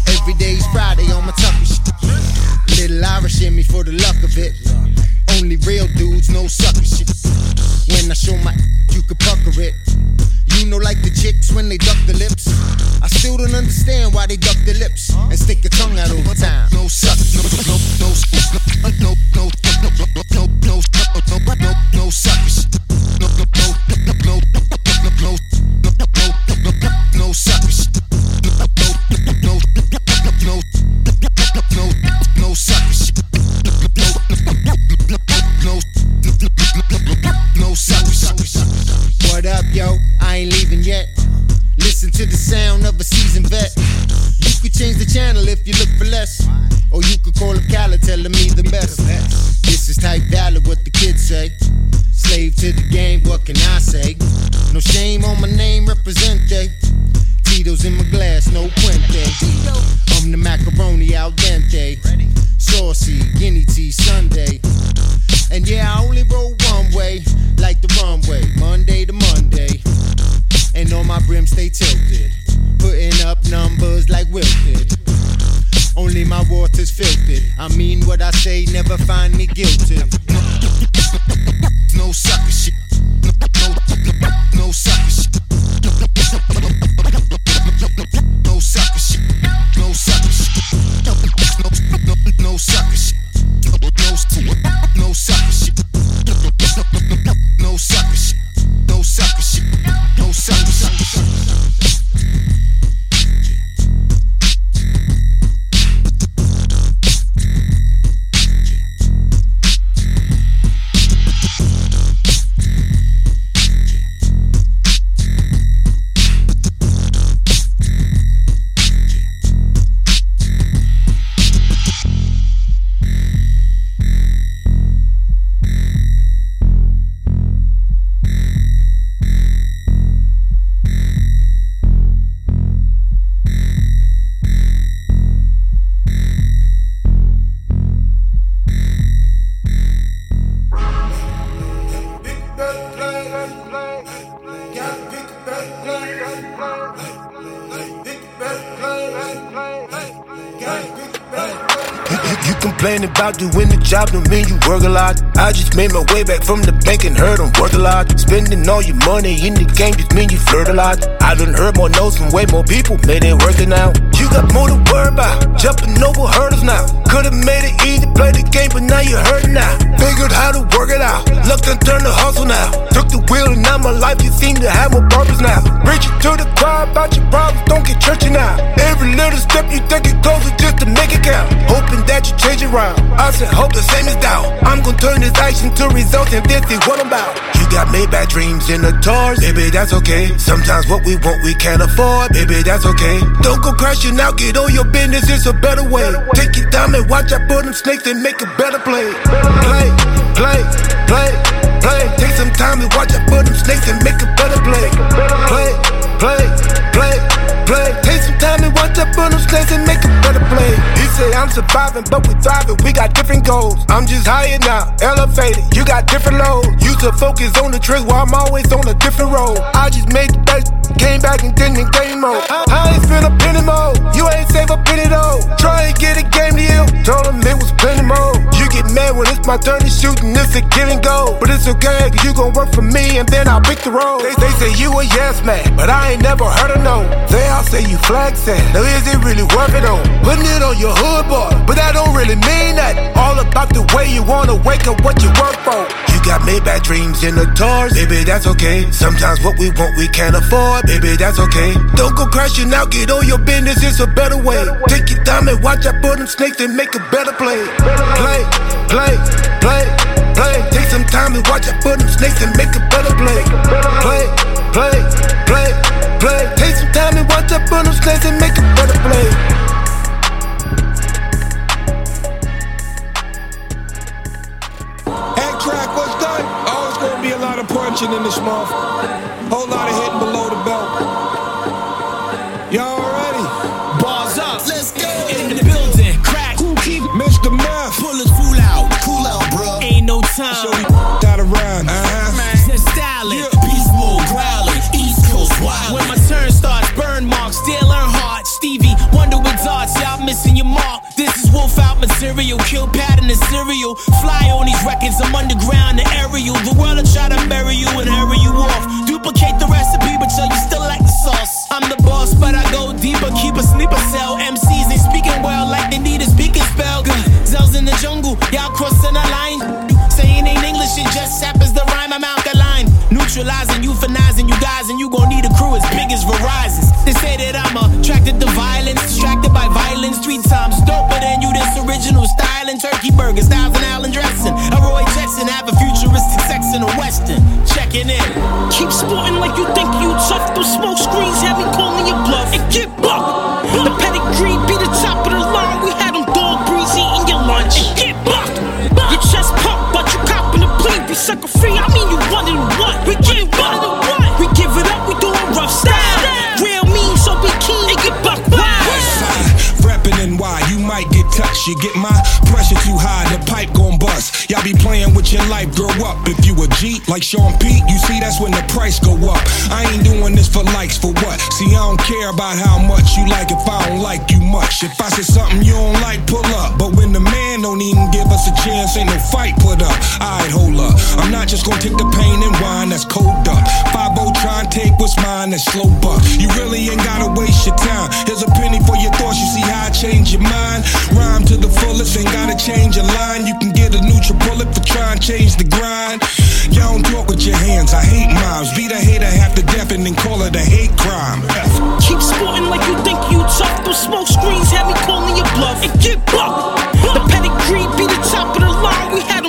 Every day's Friday on my tucker shit. Little Irish in me for the luck of it. Only real dudes, no sucker shit. When I show my, you can pucker it. You know, like the chicks when they duck the lips. I still don't understand why they duck their lips and stick their tongue out over time. No suck, no, no, no, no, no, no, no, no, no, no, no, no, no suckers. No, no, no, no, no, no, no, to the sound of a seasoned vet. You could change the channel if you look for less. Or you could call up Cali, telling me the best. This is type value, what the kids say. Slave to the game, what can I say? No shame on my name, represente. Tito's in my glass, no puente. I'm the macaroni al dente. Saucy, guinea tea, Sunday. And yeah, I only roll one way, like the runway, Monday to Monday rim stay tilted. Putting up numbers like wilted. Only my water's filtered. I mean what I say, never find me guilty. No sucker shit. No, no, no sucker shit. No sucker shit. No sucker shit. No, no, sucker shit. No, no sucker shit. No sucker shit. No sucker about doing the job, don't mean you work a lot. I just made my way back from the bank and heard I'm worth a lot. Spending all your money in the game just mean you flirt a lot. I done heard more no's from way more people, made it working out. You got more to worry about, jumping over hurdles now. Could've made it easy, play the game, but now you're hurting now. Figured how to work it out, looked and turned to hustle now. Took the wheel and now my life, you seem to have more purpose now. Reaching to the choir about your problems, don't get churchy now. Every little step you take it closer just to make it count. Hoping that you change it round. I said, hope the same is doubt. I'm gonna turn this action to results, and this is what I'm about. You got made bad dreams in the tours, baby, that's okay. Sometimes what we want we can't afford, baby, that's okay. Don't go crashing out, get all your business, it's a better way. Take your time and watch I put them snakes and make a better play. Play, play, play, play. Take some time and watch I put them snakes and make a better play. Play, play, play, play. Some time and watch I put them snakes and make a better play. He say I'm surviving, but we thriving. We got different goals. I'm just higher now, elevated. You got different loads. Used to focus on the trick while I'm always on a different road. I just made the best, came back and did in game mode. I ain't spin a penny mode. You ain't safe save a penny though. Try and get a game deal. Told him it was plenty more. You get mad when it's my turn to shoot and it's a give and go. But it's okay, cause you gon' work for me and then I'll pick the road. They, they say you a yes man, but I ain't never heard a no. They all say you flag set. Now is it really worth it on? Putting it on your hood boy, but that don't really mean that. All about the way you wanna wake up what you work for. You got made bad dreams in the tours, baby, that's okay. Sometimes what we want we can't afford, baby, that's okay. Don't go crashing out, get all your business, it's a better way. Take your time and watch I put them snakes and make a better play. Play, play, play, play. Take some time and watch I put them snakes and make a better play. Play, play, play, play. Take some time and watch I put them snakes and make a better play. Head track, what's done? Oh, Always gonna be a lot of punching in this month. Whole lot of hitting below the belt. Time. So we got around. Uh-huh. Just styling. Beast mode growling. East Coast wild. When my turn starts, burn marks. Dale Earnhardt. Stevie. Wonder with darts. Y'all missing your mark. This is wolf out material. Kill pattern and cereal. Fly on these records. I'm underground and aerial. The world will try to bury you and hurry you off. Duplicate the recipe, but yo, you still like the sauce. I'm the boss, but I go deeper. Keep a sleeper cell. MCs ain't speaking well like they need a speaking spell. Good. Zells in the jungle. Y'all crossing the line. Just happens the rhyme. I'm alkaline. Neutralizing, euthanizing you guys, and you gon' need a crew as big as Verizon's. They say that I'm attracted to violence, distracted by violence. Three times You get my pressure your life, grow up. If you a G like Sean Pete, you see that's when the price go up. I ain't doing this for likes, for what? See, I don't care about how much you like if I don't like you much. If I say something you don't like, pull up. But when the man don't even give us a chance, ain't no fight put up. Alright, hold up. I'm not just gonna take the pain and wine that's cold up. 5 try and take what's mine, that's slow buck. You really ain't gotta waste your time. Here's a penny for your thoughts, you see how I change your mind. Rhyme to the fullest, ain't gotta change a line. You can get a neutral bullet for trying change the grind. Y'all don't talk with your hands, I hate moms. Beat a hater half to death and then call it a hate crime. Keep sporting like you think you tough. Those smoke screens had me calling your bluff. And get bucked. The pedigree be the top of the line. We had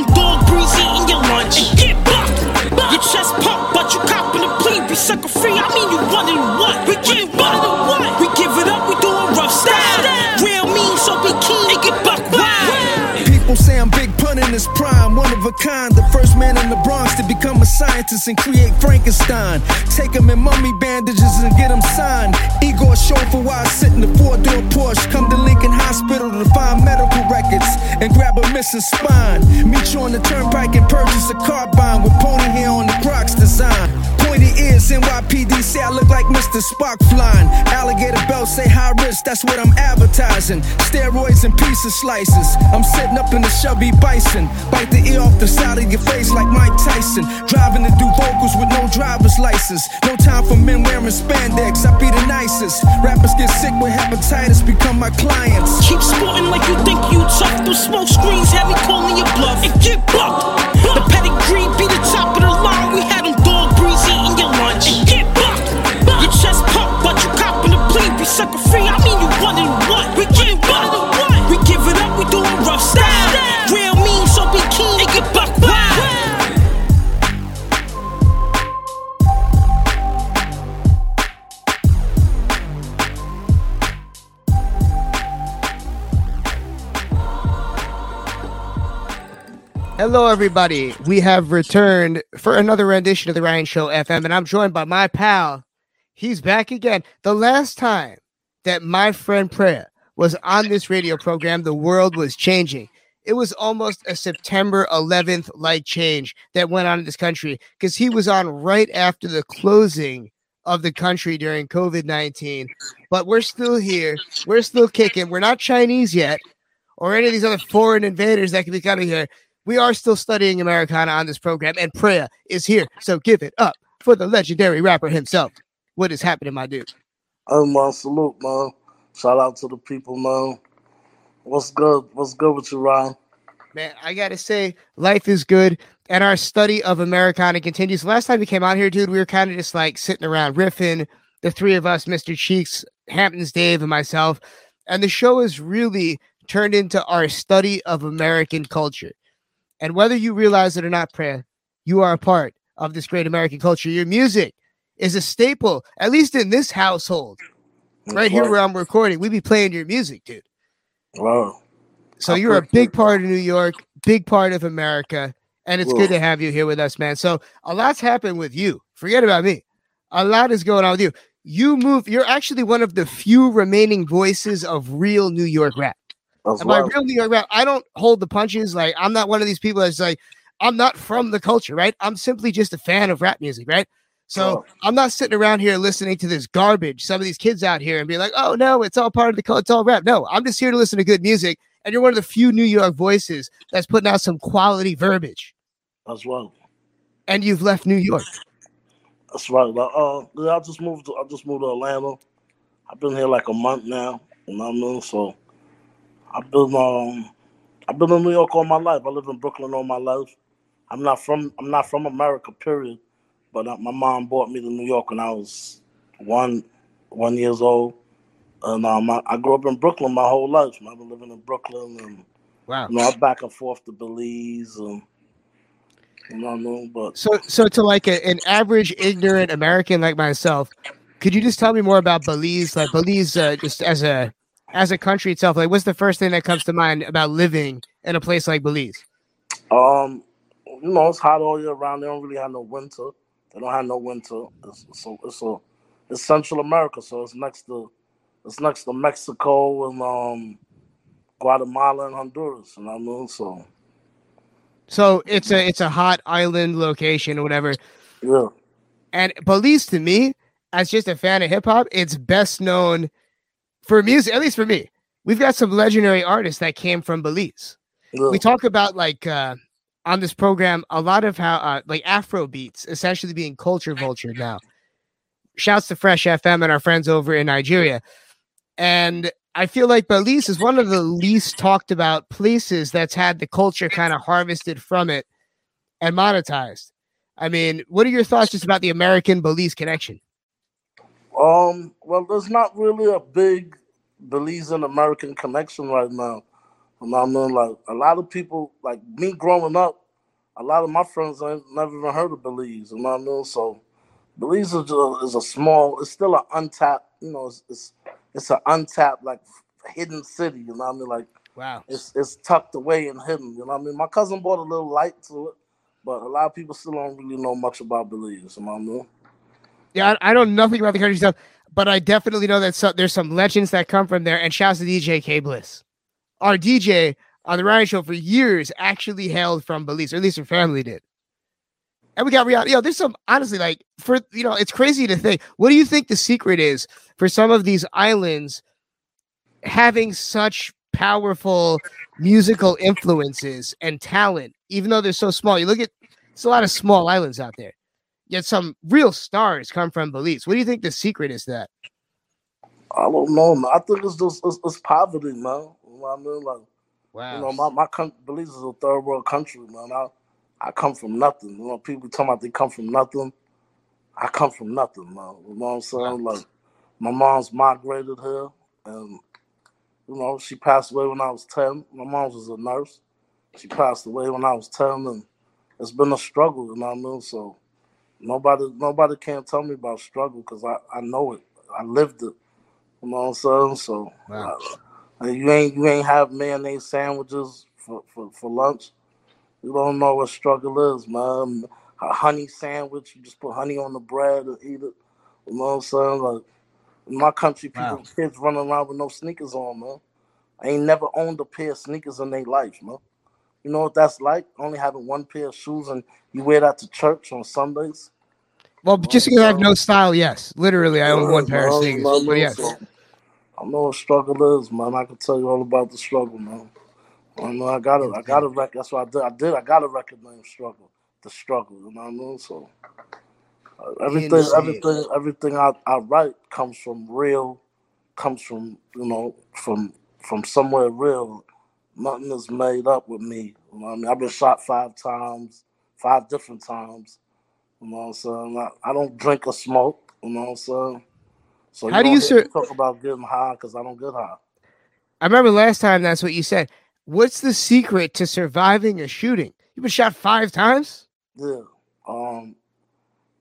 this prime, one of a kind. The first man in the Bronx to become a scientist and create Frankenstein. Take him in mummy bandages and get him signed. Igor chauffeur while I sit in the four door Porsche. Come to Lincoln Hospital to find medical records and grab a missing spine. Meet you on the turnpike and purchase a carbine with pony hair on the Crocs design. Pointy ears, NYPD say I look like Mr. Spock flying. Alligator belt say high risk, that's what I'm advertising. Steroids and pizza slices. I'm sitting up in the Chevy Bison. Bite the ear off the side of your face like Mike Tyson. Driving to do vocals with no driver's license. No time for men wearing spandex. I be the nicest. Rappers get sick with hepatitis, become my clients. Keep sporting like you think you tough. Those smoke screens had me calling your bluff. And get bucked. The pedigree Hello, everybody. We have returned for another rendition of the Ryan Show FM, and I'm joined by my pal. He's back again. The last time that my friend Prayah was on this radio program, the world was changing. It was almost a September 11th like change that went on in this country because he was on right after the closing of the country during COVID 19. But we're still here. We're still kicking. We're not Chinese yet or any of these other foreign invaders that could be coming here. We are still studying Americana on this program, and Prayah is here. So give it up for the legendary rapper himself. What is happening, my dude? Oh, man, salute man. Shout out to the people, man. What's good? What's good with you, Ryan? Man, I gotta say, life is good, and our study of Americana continues. Last time we came out here, dude, we were kind of just like sitting around riffing, the three of us, Mr. Cheeks, Hamptons Dave, and myself. And the show is really turned into our study of American culture. And whether you realize it or not, Prayah, you are a part of this great American culture. Your music is a staple, at least in this household. Right here where I'm recording, we be playing your music, dude. Wow. So you're a big part of New York, big part of America, and it's good to have you here with us, man. So a lot's happened with you. Forget about me. A lot is going on with you. You move. You're actually one of the few remaining voices of real New York rap. That's And by right. real New York rap, I don't hold the punches. Like I'm not one of these people that's like, I'm not from the culture, right? I'm simply just a fan of rap music, right? So I'm not sitting around here listening to this garbage. Some of these kids out here and be like, oh no, it's all part of the culture, it's all rap. No, I'm just here to listen to good music. And you're one of the few New York voices that's putting out some quality verbiage. That's right. And you've left New York. That's right. Uh, I just moved. To, I just moved to Atlanta. I've been here like a month now. You know what I mean? So I've been um, I've been in New York all my life. I live in Brooklyn all my life. I'm not from. I'm not from America. Period. But uh, my mom brought me to New York when I was one one years old, and um, I, I grew up in Brooklyn my whole life. I've been living in Brooklyn, and Wow. you know, I'm back and forth to Belize, and you know I mean. But So, so to like a, an average ignorant American like myself, could you just tell me more about Belize? Like Belize, uh, just as a as a country itself. Like, what's the first thing that comes to mind about living in a place like Belize? Um, you know, it's hot all year round. They don't really have no winter. They don't have no winter. It's so it's a it's Central America, so it's next to it's next to Mexico and um Guatemala and Honduras. You know what I mean? So So it's a it's a hot island location or whatever. Yeah. And Belize to me, as just a fan of hip hop, it's best known for music, at least for me. We've got some legendary artists that came from Belize. Yeah. We talk about like uh on this program a lot of how uh, like Afro beats essentially being culture vulture now. Shouts to Fresh FM and our friends over in Nigeria. And I feel like Belize is one of the least talked about places that's had the culture kind of harvested from it and monetized. I mean, what are your thoughts just about the American Belize connection? Um, well, there's not really a big Belizean American connection right now. You know I mean? Like a lot of people, like me growing up, a lot of my friends ain't never even heard of Belize. You know what I mean? So Belize is a, is a small, it's still an untapped, you know, it's it's, it's an untapped like hidden city. You know what I mean? Like Wow. it's it's tucked away and hidden. You know what I mean? My cousin brought a little light to it, but a lot of people still don't really know much about Belize. You know what I mean? Yeah, I, I know nothing about the country stuff, but I definitely know that there's some legends that come from there. And shouts to DJ K Bliss, our DJ on the Ryan Show for years, actually hailed from Belize, or at least her family did. And we got reality. Yo, there's some honestly like for you know, it's crazy to think. What do you think the secret is for some of these islands having such powerful musical influences and talent, even though they're so small? You look at it's a lot of small islands out there. Yet some real stars come from Belize. What do you think the secret is that? I don't know, man. I think it's just it's, it's poverty, man. You know what I mean? Like, Wow. you know, my my country, Belize is a third world country, man. I I come from nothing. You know, people talking about they come from nothing. I come from nothing, man. You know what I'm saying? Like, my mom's migrated here, and you know, she passed away when I was ten. My mom was a nurse. She passed away when I was ten, and it's been a struggle. You know what I mean? So nobody nobody can't tell me about struggle because I I know it. I lived it. You know what I'm saying? So Wow. you ain't you ain't have mayonnaise sandwiches for, for, for lunch. You don't know what struggle is, man. A honey sandwich, you just put honey on the bread and eat it. You know what I'm saying? Like in my country, people Wow. kids running around with no sneakers on, man. I ain't never owned a pair of sneakers in their life, man. You know what that's like? Only having one pair of shoes and you wear that to church on Sundays. Well, just because I have no style, yes. Literally, I own one pair of sneakers. But yes. I know what struggle is, man. I can tell you all about the struggle, man. I know I got it. I got a rec. That's what I did. I did. I got a record named Struggle. The struggle. You know what I mean? So uh, everything, everything, everything I, I write comes from real. Comes from you know from from somewhere real. Nothing is made up with me. You know what I mean? I've been shot five times, five different times. You know what I'm saying? I, I don't drink or smoke. You know what I'm saying? So How do you sur- talk about getting high because I don't get high. I remember last time that's what you said. What's the secret to surviving a shooting? You've been shot five times? Yeah. Um,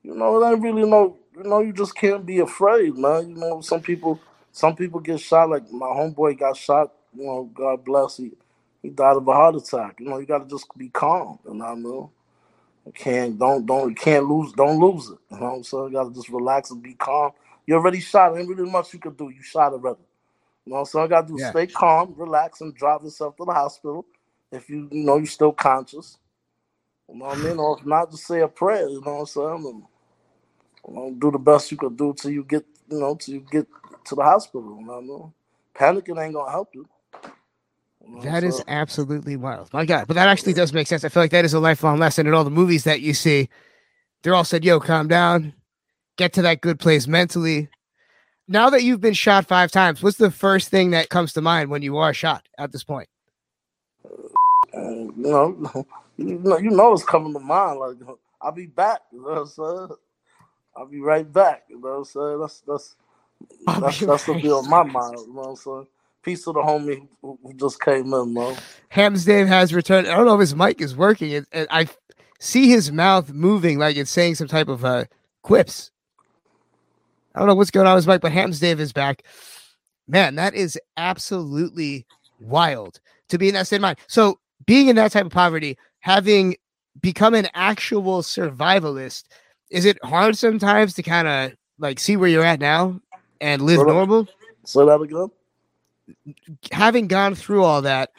you know, it ain't really no you know, you just can't be afraid, man. You know, some people some people get shot, like my homeboy got shot, you know, God bless he he died of a heart attack. You know, you gotta just be calm, you know what I mean? You can't don't don't can't lose don't lose it. You know what I'm saying? You gotta just relax and be calm. You already shot, ain't really much you can do. You shot already. You know what I'm saying? You gotta do Yeah. stay calm, relax, and drive yourself to the hospital if you you know you're still conscious. You know what I mean? Or if not, just say a prayer, you know what I'm saying? And, you know, do the best you can do till you get, you know, till you get to the hospital. You know what I mean? Panicking ain't gonna help you. That is absolutely wild. My God. But that actually does make sense. I feel like that is a lifelong lesson in all the movies that you see. They're all said, yo, calm down, get to that good place mentally. Now that you've been shot five times, what's the first thing that comes to mind when you are shot at this point? And, you know, you know, you know it's coming to mind. Like I'll be back. You know what I'm saying? I'll be right back. You know what I'm saying? That's that's that's that's right be on my mind. You know what I'm saying? Peace to the homie who, just came in, man. Hams Dave has returned. I don't know if his mic is working. It, it- I see his mouth moving like it's saying some type of uh, quips. I don't know what's going on with his mic, but Hams Dave is back. Man, that is absolutely wild to be in that state of mind. So, being in that type of poverty, having become an actual survivalist, is it hard sometimes to kind of like see where you're at now and live on. normal? Say that again. Having gone through all that,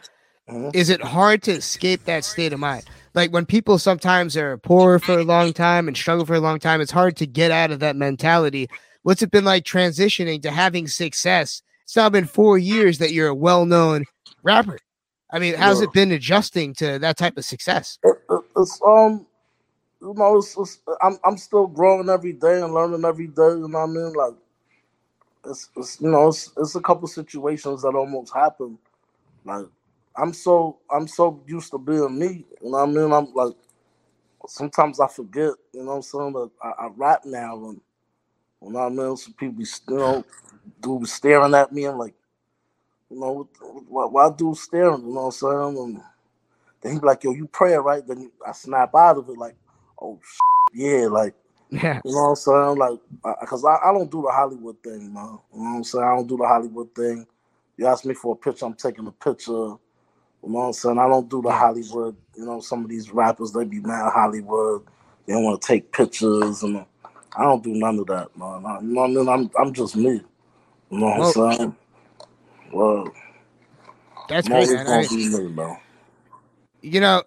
is it hard to escape that state of mind? Like when people sometimes are poor for a long time and struggle for a long time, it's hard to get out of that mentality. What's it been like transitioning to having success? It's now been four years that you're a well known rapper. I mean, how's Yeah. it been adjusting to that type of success? It- it- It's um, you know, it's, it's I'm I'm still growing every day and learning every day. You know what I mean? Like, it's, it's you know, it's it's a couple situations that almost happen. Like, I'm so I'm so used to being me. You know what I mean? I'm like, sometimes I forget. You know what I'm saying? That I, I rap now and you know what I mean. Some people, you know, do staring at me and like, you know, why, why do staring? You know what I'm saying? And then he be like, "Yo, you pray right?" Then I snap out of it like, "Oh, yeah," like. Yeah. You know what I'm saying? Like, because I, I don't do the Hollywood thing, man. You know what I'm saying? I don't do the Hollywood thing. You ask me for a picture, I'm taking a picture. You know what I'm saying? I don't do the Hollywood. You know, some of these rappers, they be mad Hollywood. They don't want to take pictures. and I don't do none of that, man. I, you know what I mean? I'm, I'm just me. You know what Well- I'm saying? Well, That's I'm great, always man. I mean- be me, man. you know,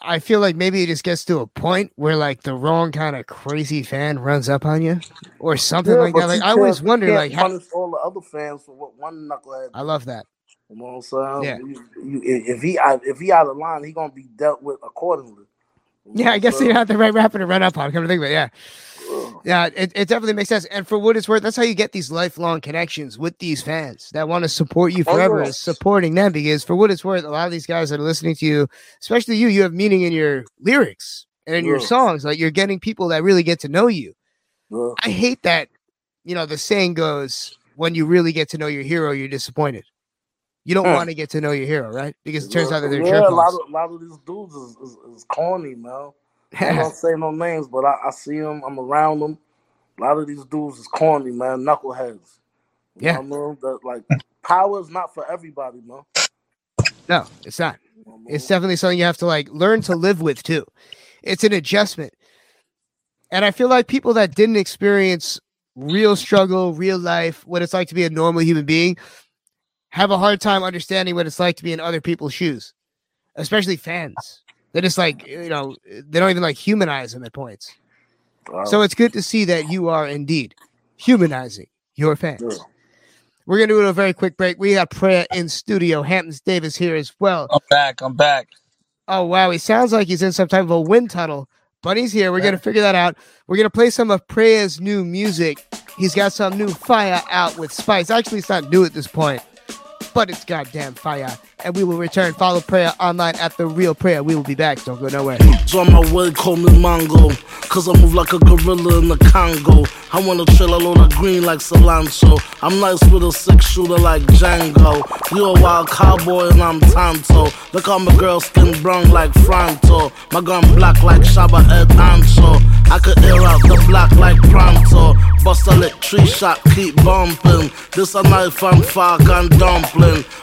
I feel like maybe it just gets to a point where like the wrong kind of crazy fan runs up on you or something Yeah, like that. Like I always wonder, like, how, punish all the other fans for what one knucklehead. I love that. You know what I'm saying? Yeah. You, you, if he out- if he out of line, he gonna be dealt with accordingly. Yeah, I guess you're not the right rapper to run up on. Come to think of it, yeah. Yeah, it, it definitely makes sense. And for what it's worth, that's how you get these lifelong connections with these fans that want to support you Oh, forever, yeah. is supporting them. Because for what it's worth, a lot of these guys that are listening to you, especially you, you have meaning in your lyrics and in your songs. Like you're getting people that really get to know you. Yeah. I hate that, you know, the saying goes, when you really get to know your hero, you're disappointed. You don't Hmm. want to get to know your hero, right? Because it turns yeah, out that they're yeah, a lot of a lot of these dudes is, is, is corny, man. I don't say no names, but I, I see them. I'm around them. A lot of these dudes is corny, man. Knuckleheads. You Yeah. I mean? That, like power is not for everybody, man. No, it's not. It's definitely something you have to like learn to live with too. It's an adjustment. And I feel like people that didn't experience real struggle, real life, what it's like to be a normal human being, have a hard time understanding what it's like to be in other people's shoes, especially fans. They're just like, you know, they don't even like humanize them at points. So it's good to see that you are indeed humanizing your fans. We're gonna do a very quick break. We got Prayah in studio. Hamptons Davis here as well. I'm back. I'm back. Oh wow, he sounds like he's in some type of a wind tunnel, but he's here. We're gonna figure that out. We're gonna play some of Prayah's new music. He's got some new fire out with Spice. Actually, it's not new at this point, but it's goddamn fire. And we will return. Follow Prayah online at the Real Prayah. We will be back. Don't go nowhere. So my way, call me Mongo. Cause I move like a gorilla in the Congo. I wanna chill on the green like cilantro. I'm nice with a six shooter like Django. You a wild cowboy and I'm Tonto. Look how my girl skin brown like Fronto. My gun black like Shaba Ed Ancho. I could air out the block like Pronto. Bust a lit tree shot, keep bumping. This a knife and fork and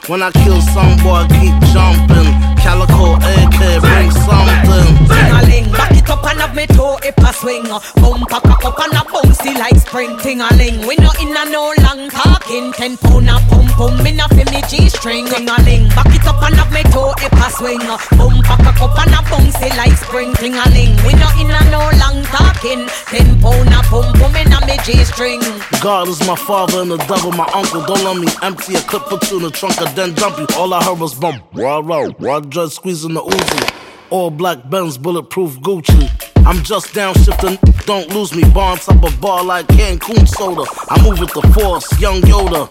When I kill some boy, keep jumping. Calico AK, bring something. Ting-a-ling, back it up and have me toe if I swing. Bumper cock up and a bouncy like spring. Ting-a-ling, we no in a no long talking. Ten pound a pum pum, me fi me G-string. Ting-a-ling, back it up and have me toe if I swing. Bumper cock up and a bouncy like spring. Ting-a-ling, we no in a no long talking. Ten pound a pum pum, me no me G-string. God is my father and the devil my uncle. Don't let me empty a clip or two the trunk and then dump you. All I heard was bump, raw, raw, raw squeezing the Uzi. All black Benz, bulletproof Gucci. I'm just downshifting, don't lose me. On top of bar like Cancun soda. I move with the force, young Yoda.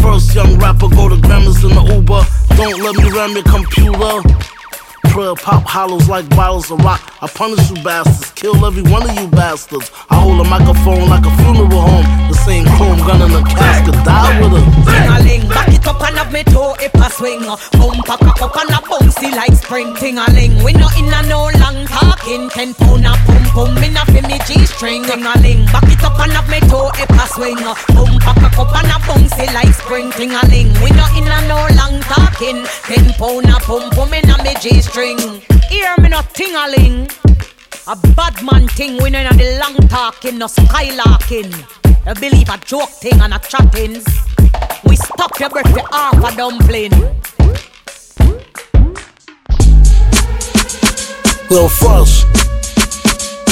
First young rapper go to Grammys in the Uber. Don't let me ram your computer. Prayah pop hollows like bottles of rock. I punish you bastards, kill every one of you bastards. I hold a microphone like a funeral home. The same chrome gun in the casket, die with it. Me toe if I swing. Bumper cock up and a bouncy like spring. Ting-a-ling, we no in a no long talking. Ten pound a pum pum, me no fi me G-string. Ting-a-ling, back it up and have me toe if I swing. Bumper cock up and a bouncy like spring. Ting-a-ling, we no in a no long talking. Ten pound a pum pum, me no me G-string. Hear me no ting-a-ling. A bad man thing, we know the long talking, no skylarking. You believe a joke thing and a chattings we stop your breath to half a dumpling. Little Frost,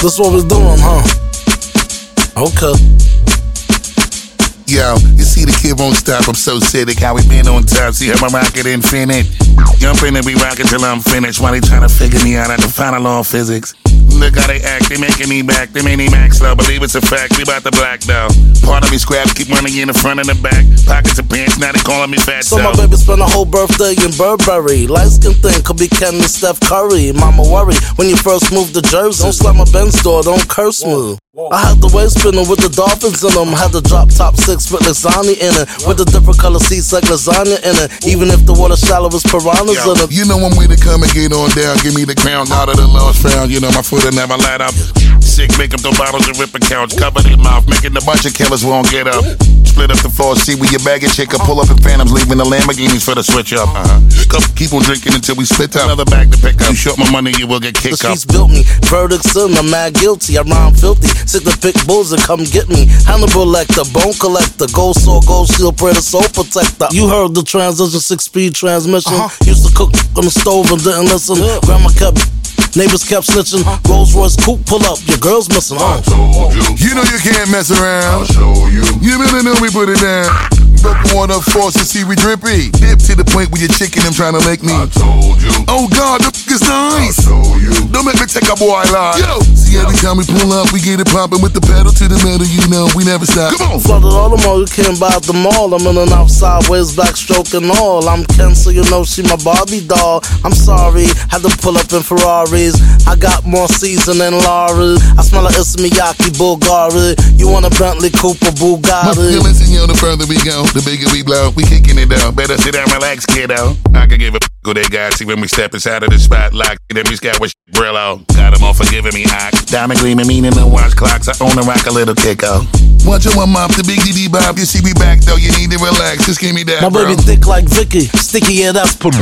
this what we're doing, huh? Okay. Yo, you see the kid won't stop. I'm so sick. How we been on top? See how my rocket infinite. Jumping and be rocking till I'm finished. While they trying to figure me out, I can find a law of physics. Look how they act, they making me back. They made me max slow. Believe it's a fact. We about to black though. Part of me scrap, keep running in the front and the back. Pockets of pants, now they calling me fat. So my baby spent a whole birthday in Burberry. Light skin thing could be Ken and Steph Curry. Mama worry when you first moved to Jersey. Don't slam my Benz door, don't curse me. I had the waist spinning with the dolphins in them. Had the drop top six with lasagna in it. With the different color seats like lasagna in it. Even if the water shallow as piranhas Yo, in it. you know I'm way to come and get on down. Give me the crown out of the lost found. You know my foot will never light up. Sick, make up the bottles and rip a couch. Cover their mouth, making a bunch of killers won't get up. Split up the floor, see where your baggage chick Pull up in phantoms, leaving the Lamborghinis for the switch up. Uh-huh. Come, keep on drinking until we split up. Another bag to pick up. You short my money, you will get The kicked up. streets built me. Verdicts in, I'm mad guilty. I rhyme filthy. Sick to pick bulls and come get me. Hannibal Lecter, bone collector, gold sword, gold shield, predator, soul protector. You heard the transition, six speed transmission. Used to cook on the stove and didn't listen. Grandma kept. Neighbors kept snitching. Rolls Royce coupe pull up. Your girl's missing. Uh. You know you can't mess around. I'll show you. You better know we put it down. Broke one up force to see we drippy. Dip to the point where you're chicken them trying to make me. I told you. Oh God, the f- is nice. I'll show you. Don't make me take a boy line. Yo. See every time we pull up, we get it popping with the pedal to the metal. You know we never stop. Come on. Flooded all the mall, you can't buy the mall. I'm in and out sideways, backstroke and all. I'm Ken, so you know she my Barbie doll. I'm sorry, had to pull up in Ferraris. I got more season than Laurie. I smell like it's Miyake Bulgari. You want a Bentley Cooper My Bugatti? feelings, and you know, the further we go, the bigger we blow. We kicking it down. Better sit down, relax, kiddo. I could give a who they got. See when we step inside of the spotlight. Then we scat with Brillo. Got them all forgiving me, I. Diamond gleaming, meaning the watch clocks. I own a rock a little kicko. Watch your one mop, the big DD Bob. You see me back though, you need to relax. Just give me that, My bro. baby thick like Vicky, sticky, yeah, that's put.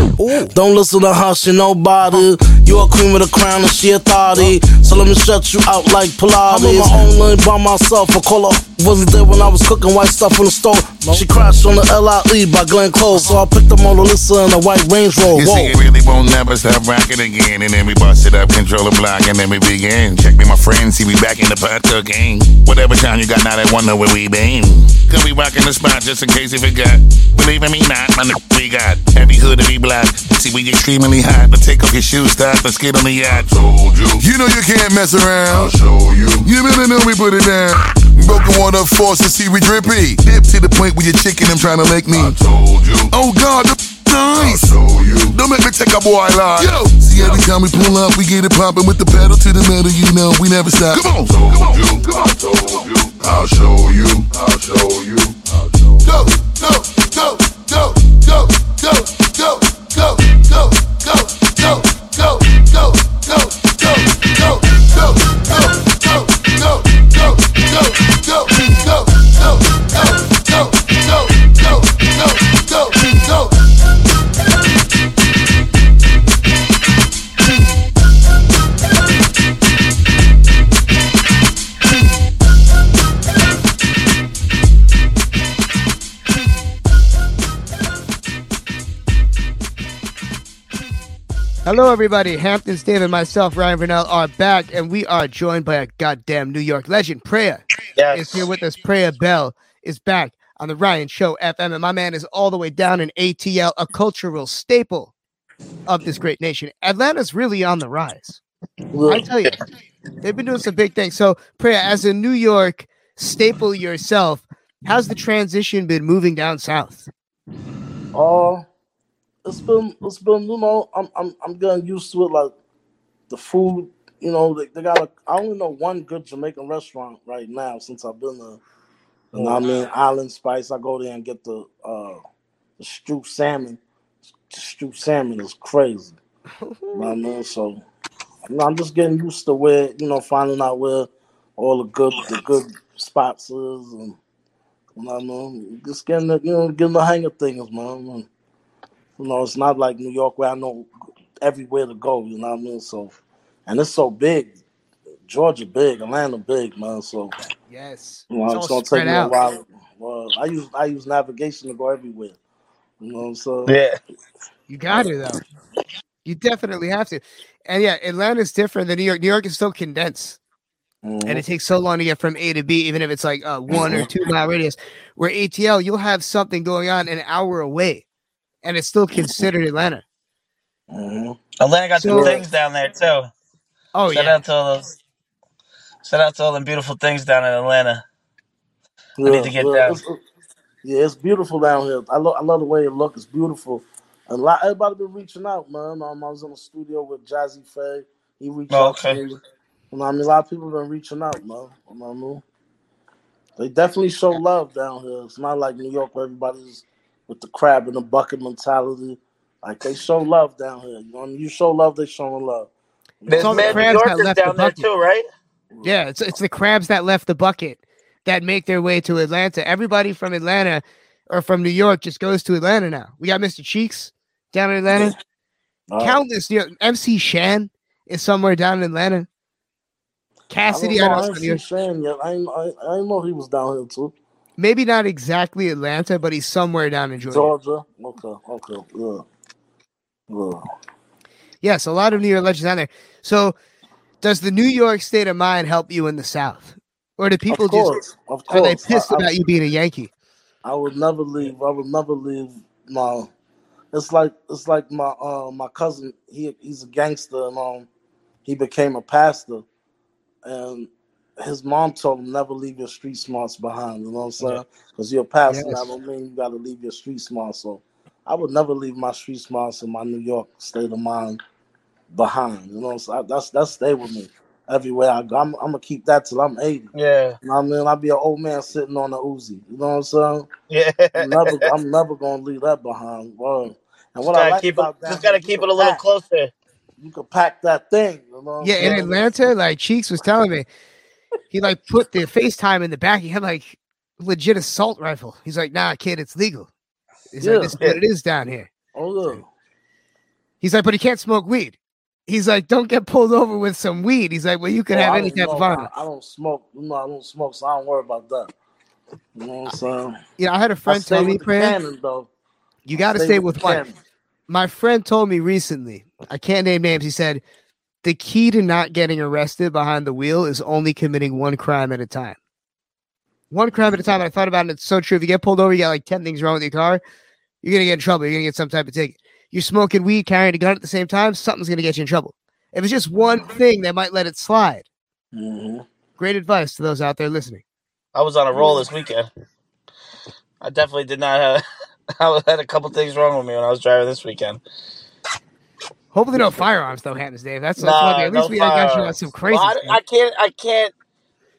Don't listen to her, she nobody. You a queen with a crown and she a authority. So let me shut you out like Pilates. I'm on my own lane by myself. I call her. Wasn't there when I was cooking white stuff in the stove. She crashed on the LIE by Glenn Close. So I picked up Mona Lisa in a white Range Rover. You see, it really won't never stop rocking again. And then we bust it up, control the block, and then we begin. Check me, my friends, see we back in the pot cooking. Whatever time you got now, they wonder where we been. Cause we rocking the spot just in case you forgot. Believe in me not, my nigga, we got every hood to be black. See, we extremely hot, but take off your shoes, stop, let's get on the yacht. Told you. You know you can't mess around. I'll show you. You better know we put it down. Broken water force to see we drippy. Dip to the point where you're chicken them trying to make me. I told you. Oh God, the f- nice. Don't make me take a boy line. Yo. See every time we pull up, we get it popping with the pedal to the metal. You know we never stop. Come on, come on, come on. Told you. Hello, everybody. Hamptons, Dave, and myself, Ryan Verneuille, are back, and we are joined by a goddamn New York legend. Prayah is here with us. Prayer Bell is back on the Ryan Show FM, and my man is all the way down in ATL, a cultural staple of this great nation. Atlanta's really on the rise. I tell you, they've been doing some big things. So, Prayah, as a New York staple yourself, how's the transition been moving down south? Uh, it's been it's been you know I'm I'm I'm getting used to it. Like the food, you know, they, they got a. I only know one good Jamaican restaurant right now since I've been there. You know what I mean? Island Spice. I go there and get the uh the stew salmon. The stew salmon is crazy. you know what I mean? So you know, I'm just getting used to where you know finding out where all the good the good spots is and you know what I mean? Just getting the you know getting the hang of things, man. And, you know, it's not like New York where I know everywhere to go. You know what I mean? So, and it's so big. Georgia big, Atlanta big, man. So Yes, you know, It's it's, gonna take me out. a while. Well, I use I use navigation to go everywhere. You know what I'm saying? Yeah, You got it though. You definitely have to. And yeah, Atlanta's different than New York. New York is so condensed. Mm-hmm. And it takes so long to get from A to B, even if it's like a one or two mile radius. Where ATL, you'll have something going on an hour away, and it's still considered Atlanta. Atlanta got So- some things down there too. Oh shout yeah. out to all those. Shout out to all them beautiful things down in Atlanta. I need to get yeah, down. It's, yeah, it's beautiful down here. I love I love the way it looks. It's beautiful. A lot everybody been reaching out, man. Um, I was in the studio with Jazze Pha. He reached Oh, out okay. to me. You know what I mean? A lot of people been reaching out, man. You know what I mean? They definitely show love down here. It's not like New York where everybody's with the crab in the bucket mentality. Like they show love down here. You know, when you show love, they showing love. There's all the mad New crabs that Yorkers left the down there too, right? Yeah, it's it's the crabs that left the bucket that make their way to Atlanta. Everybody from Atlanta or from New York just goes to Atlanta now. We got Mr. Cheeks down in Atlanta. Uh, Countless, you know, MC Shan is somewhere down in Atlanta. Cassidy, I I don't is know. I from ain't New York. seen Shane yet. I I, I know he was down here too. Maybe not exactly Atlanta, but he's somewhere down in Georgia. Georgia. Okay. Okay. Yeah. Yeah. Yes, a lot of New York legends down there. So, does the New York state of mind help you in the South, or do people of course. just Of are they pissed I- I- about you being a Yankee? I would never leave. I would never leave my. It's like it's like my uh my cousin. He he's a gangster and um he became a pastor, and his mom told him never leave your street smarts behind. You know what I'm saying? Because you're a pastor, Yes. that don't mean you got to leave your street smarts. So I would never leave my street smarts and my New York state of mind behind. You know, what I'm saying? that's that's stay with me everywhere I go. I'm, I'm gonna keep that till I'm 80. Yeah. You know what I mean? I'll be an old man sitting on the Uzi. You know what I'm saying? Yeah. I'm never, I'm never gonna leave that behind. Word. And what I gotta like keep about it. that, Just gotta keep it a little pack- closer. You can pack that thing. You know what I'm Yeah, in? Atlanta, like Cheeks was telling me, he like put the FaceTime in the back. He had like legit assault rifle. He's like, nah, kid, it's legal. He's Yeah. like, this is what it is down here. Oh. He's like, but he can't smoke weed. He's like, don't get pulled over with some weed. He's like, well, you could Oh, have any type of. I, I don't smoke. No, I don't smoke, so I don't worry about that. You know what I'm saying? Know, I had a friend tell me, Prayah, though. you got to Stay stay with with one. My friend told me recently, I can't name names. He said, the key to not getting arrested behind the wheel is only committing one crime at a time. One crime at a time. I thought about it. It's so true. If you get pulled over, you got like 10 things wrong with your car, you're going to get in trouble. You're going to get some type of ticket. You're smoking weed, carrying a gun at the same time, something's going to get you in trouble. If it's just one thing, they might let it slide. Mm-hmm. Great advice to those out there listening. I was on a roll this weekend. I definitely did not have. I had a couple things wrong with me when I was driving this weekend. Hopefully, no firearms, though, Hamptons Dave. That's, that's Nah, one thing. At least no we got you on some crazy Well, I. I can't. I can't.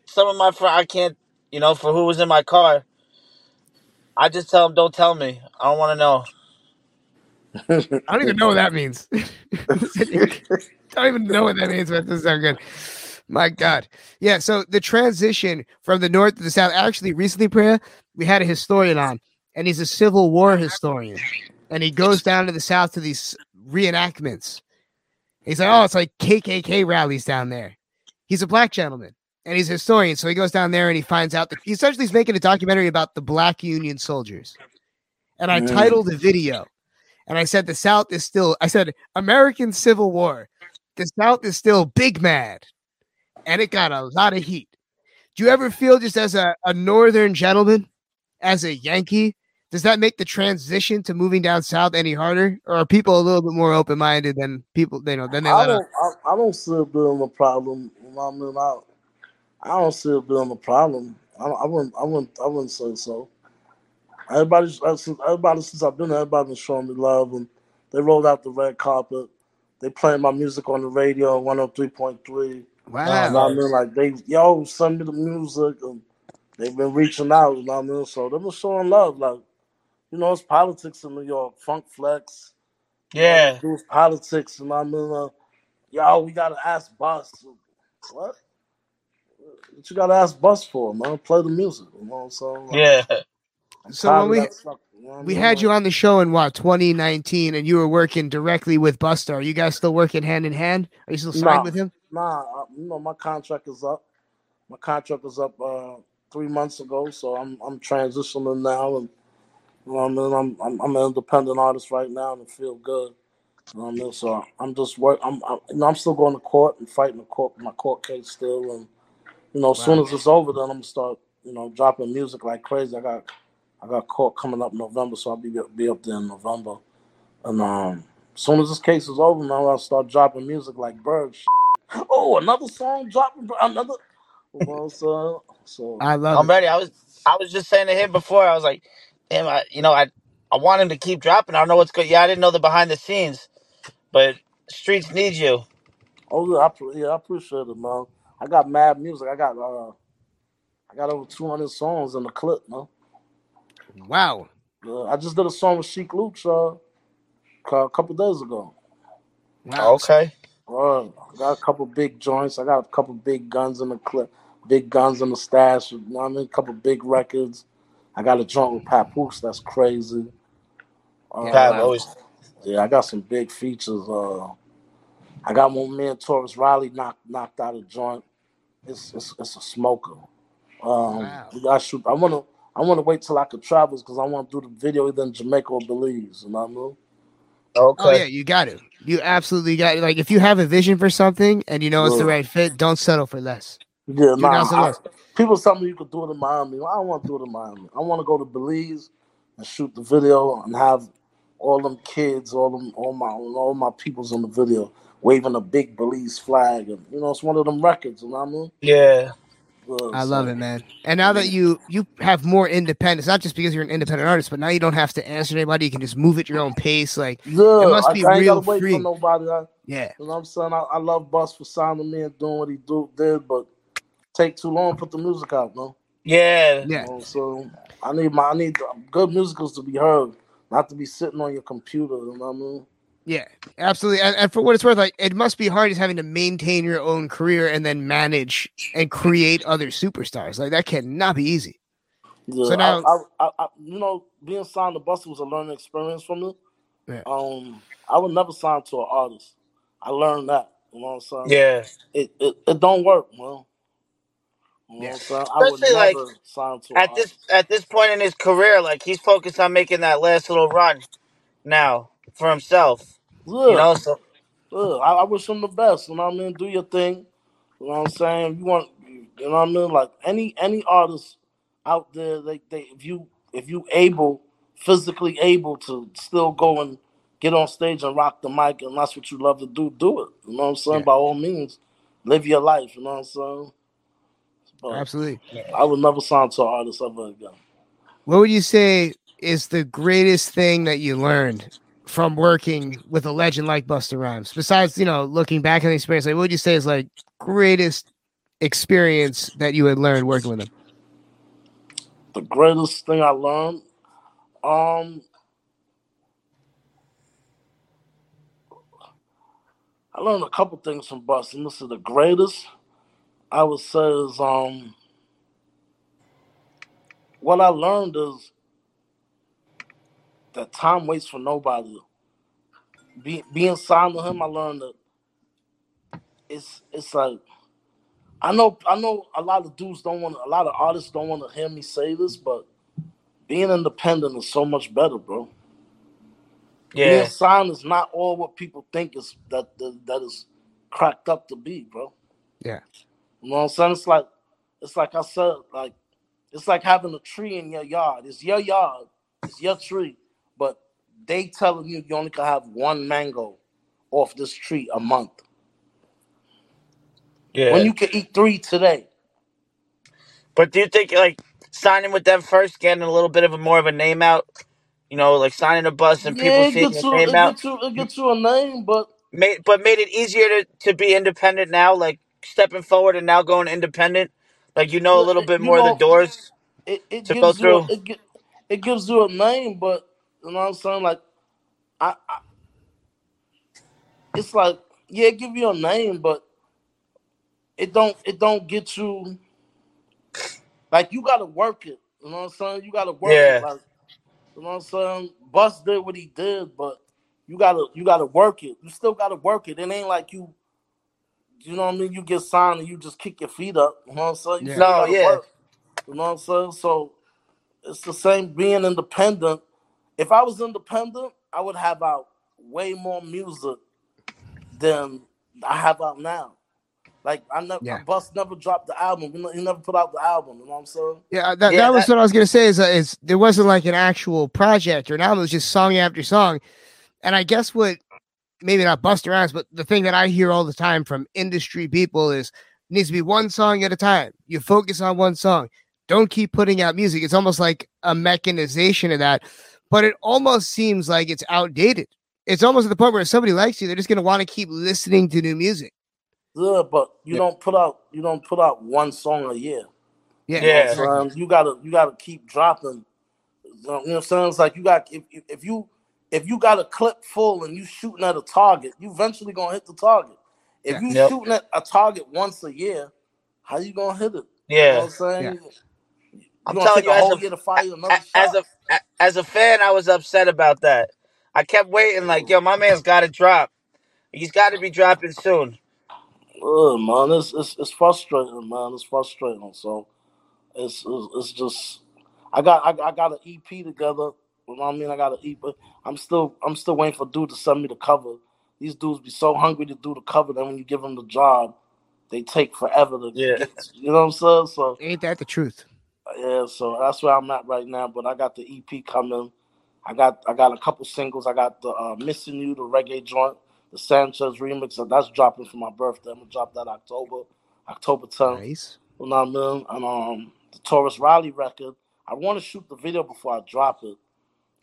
Some of my friends, I can't. You know, for who was in my car, I just tell them, "Don't tell me. I don't want to know." I don't even know what that means. I don't even know what that means, but this is so good. My God. Yeah. So the transition from the north to the south, actually, recently, Prayah, we had a historian on, and he's a Civil War historian. And he goes down to the south to these reenactments. He's like, oh, it's like KKK rallies down there. He's a black gentleman and he's a historian. So he goes down there and he finds out that he essentially is making a documentary about the black Union soldiers. And I Mm. titled the video and I said, The South is still, I said, American Civil War. The South is still big mad. And it got a lot of heat. Do you ever feel just as a, a northern gentleman, as a Yankee, does that make the transition to moving down south any harder? Or are people a little bit more open minded than people, you know, than they I don't. I, I don't see it being a problem. You know I mean? I, I don't see it being a problem. I, I wouldn't. I wouldn't. I wouldn't say so. Everybody's uh, everybody since I've been there, everybody's been showing me love, and they rolled out the red carpet. They playing my music on the radio, one hundred three point three. Wow. You know I mean? Like they, yo, send me the music, and they've been reaching out. You know what I mean? So they've been showing love. Like, you know, it's politics in New York. Funk Flex. Yeah. It's politics, you know what I mean? Uh, yo, we gotta ask Bus. What? What you gotta ask Bus for, man? Play the music, you know what I'm saying? Like, Yeah. I'm So when we stuff, you know we had you on the show in what 2019, and you were working directly with Busta. Are you guys still working hand in hand? Are you still signed Nah, with him? Nah, uh, you know my contract is up. My contract is up uh, three months ago, so I'm I'm transitioning now, and you know what I mean. I'm I'm, I'm an independent artist right now, and I feel good. You know what I mean? So I'm just work. I'm, I'm you know I'm still going to court and fighting the court my court case still, and you know as soon as it's over, then I'm gonna start you know dropping music like crazy. I got I got court coming up November, so I'll be be up there in November, and um as soon as this case is over, man, I'll start dropping music like birds. Oh, another song dropping, another. You know, so so I love I'm ready. I was I was just saying to him before. I was like, damn, I you know I I want him to keep dropping. I don't know what's good. Yeah, I didn't know the behind the scenes, but streets need you. Oh yeah, I, pre- yeah, I appreciate it, man. I got mad music. I got uh, I got over 200 songs in the clip, man. Wow. Uh, I just did a song with Sheek Louch uh, a couple days ago. Wow. Okay. Uh, I got a couple big joints. I got a couple big guns in the clip, big guns in the stash. You know what I mean? A couple big records. I got a joint with Papoose that's crazy. Uh, Pat always yeah, I got some big features. Uh, I got one man Tarrus Riley knocked knocked out a joint. It's it's, it's a smoker. Um, we got shoot. I wanna I wanna wait till I could travel because I want to do the video either in Jamaica or Belize. You know what I mean? Okay. Oh yeah, you got to. You absolutely got to. Like if you have a vision for something and you know it's the right fit, don't settle for less. Yeah, Do nah. I, people tell me you could do it in Miami. I don't want to do it in Miami. I want to go to Belize and shoot the video and have all them kids, all them, all my, all my peoples in the video waving a big Belize flag, and you know it's one of them records. You know what I mean? Yeah. Yeah, I so- love it, man. And now that you you have more independence, not just because you're an independent artist, but now you don't have to answer anybody. You can just move at your own pace. Like Yeah, it must be I ain't real free. nobody. I, Yeah. you know what I'm saying? I, I love Bus for signing me and doing what he do did, but take too long to put the music out, man. Yeah. Yeah. You know, so I need my I need good musicals to be heard, not to be sitting on your computer. You know what I mean? Yeah, absolutely. And, and for what it's worth, like it must be hard just having to maintain your own career and then manage and create other superstars. Like that cannot be easy. Yeah, So now- I, I, I, I, you know, being signed to Busta was a learning experience for me. Yeah. Um, I would never sign to an artist. I learned that. You know what I'm saying? Yeah. It it, it don't work, man. You know what I'm saying? I would Especially, like, never sign to an At this at this point in his career, like he's focused on making that last little run now for himself. Yeah. You know, so Yeah, I, I wish him the best. You know what I mean? Do your thing. You know what I'm saying? You want, you know what I mean? Like any any artist out there, they, they if you if you able physically able to still go and get on stage and rock the mic, and that's what you love to do, do it. You know what I'm saying? By all means, live your life. You know what I'm saying? But Absolutely. I would never sign to an artist ever again. What would you say is the greatest thing that you learned from working with a legend like Busta Rhymes? Besides, you know, looking back on the experience, like what would you say is like greatest experience that you had learned working with him? the greatest thing I learned, um, I learned a couple things from Bust, and this is the greatest. I would say is um, what I learned is that time waits for nobody. Be, being signed to him, I learned that it's it's like I know I know a lot of dudes don't want a lot of artists don't want to hear me say this, but being independent is so much better, bro. Yeah. Being signed is not all what people think is that that, that is cracked up to be, bro. Yeah. You know what I'm saying? It's like it's like I said, like it's like having a tree in your yard. It's your yard, it's your tree, but they telling you you only can have one mango off this tree a month. yeah. When you can eat three today. But do you think like signing with them first, getting a little bit of a more of a name out, you know, like signing a bus and Yeah, people seeing your name it out, gets you, it gets you a name, but made but made it easier to to be independent now, like stepping forward and now going independent, like you know a little bit you more of know, the doors it, it to go gives you a, through. it, gi- it gives you a name, but you know what I'm saying? Like I, I it's like yeah, it give you a name, but it don't it don't get you like you gotta work it. You know what I'm saying? You gotta work Yeah. it. Like you know what I'm saying? Bus did what he did, but you gotta you gotta work it. You still gotta work it. It ain't like you you know what I mean, you get signed and you just kick your feet up. You know what I'm saying? You Yeah. still No, yeah. work. You know what I'm saying? So it's the same being independent. If I was independent, I would have out way more music than I have out now. Like I never, Yeah. Bus never dropped the album. You know, he never put out the album. You know what I'm saying? Yeah, that, Yeah, that was that- what I was gonna say. Is, uh, is there wasn't like an actual project or an album; it was just song after song. And I guess what maybe not Busta Rhymes, but the thing that I hear all the time from industry people is it needs to be one song at a time. You focus on one song. Don't keep putting out music. It's almost like a mechanization of that, but it almost seems like it's outdated. It's almost at the point where if somebody likes you, they're just gonna want to keep listening to new music. Yeah, but you Yeah. don't put out you don't put out one song a year. Yeah, You know what I'm saying? you gotta you gotta keep dropping. You know what I'm saying? It's like you got if if if you if you got a clip full and you shooting at a target, you eventually gonna hit the target. If Yeah. you Yep. shooting at a target once a year, how you gonna hit it? You Yeah. know what I'm saying? You I'm telling you, a as a, fire as a a- as a fan, I was upset about that. I kept waiting, like, yo, my man's got to drop. He's got to be dropping soon. Oh man, it's, it's it's frustrating, man. It's frustrating. So it's it's, it's just I got I, I got an EP together. You know what I mean? I gotta eat, but I'm still I'm still waiting for dude to send me the cover. These dudes be so hungry to do the cover that when you give them the job, they take forever to get. You know what I'm saying? So Ain't that the truth? yeah, so that's where I'm at right now. But I got the EP coming. I got I got a couple singles. I got the uh, "Missing You," the reggae joint, the Sanchez remix. So that's dropping for my birthday. I'm gonna drop that October, October 10th. Nice. You know what I mean? And um, the Tarrus Riley record. I want to shoot the video before I drop it.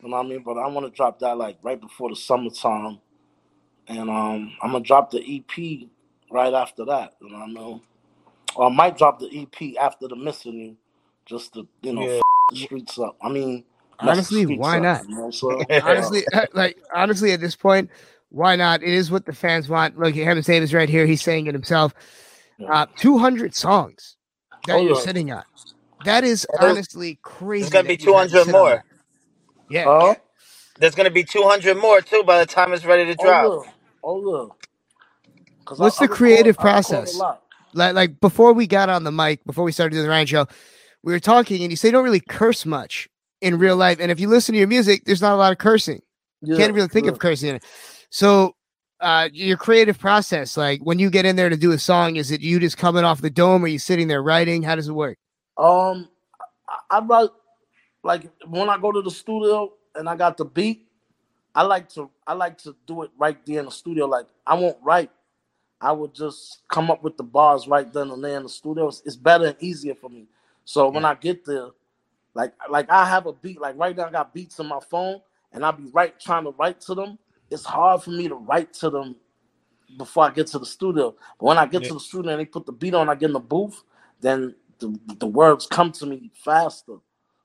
You know what I mean? But I want to drop that like right before the summertime. And um, I'm gonna drop the EP right after that. You know what I mean? Or I might drop the EP after the Missing You, just to you know Yeah. f- the streets up. I mean, mess the Honestly, why up, not? You know what honestly, like honestly, at this point, why not? It is what the fans want. Look, Hamptons Dave is right here. He's saying it himself. Uh, 200 songs that Oh, you're yeah. sitting on. That is honestly crazy. It's gonna be you had to 200 sit on more. That. Yeah. There's gonna be 200 more too by the time it's ready to drop. Oh yeah, oh yeah. 'Cause I- What's I the record- creative I record a process? lot. Like, like before we got on the mic, before we started doing the Ryan show, we were talking, and you say you don't really curse much in real life. And if you listen to your music, there's not a lot of cursing. You Yeah, can't really think yeah. of cursing in it. So, uh, your creative process, like when you get in there to do a song, is it you just coming off the dome? Or are you sitting there writing? How does it work? Um, I, I write like when I go to the studio and I got the beat. I like to I like to do it right there in the studio. Like I won't write. I would just come up with the bars right then and there in the studio. It's, it's better and easier for me. So when mm. I get there, like like I have a beat. Like right now, I got beats on my phone, and I'll be right trying to write to them. It's hard for me to write to them before I get to the studio. But when I get to the studio and they put the beat on, I get in the booth, then the, the words come to me faster.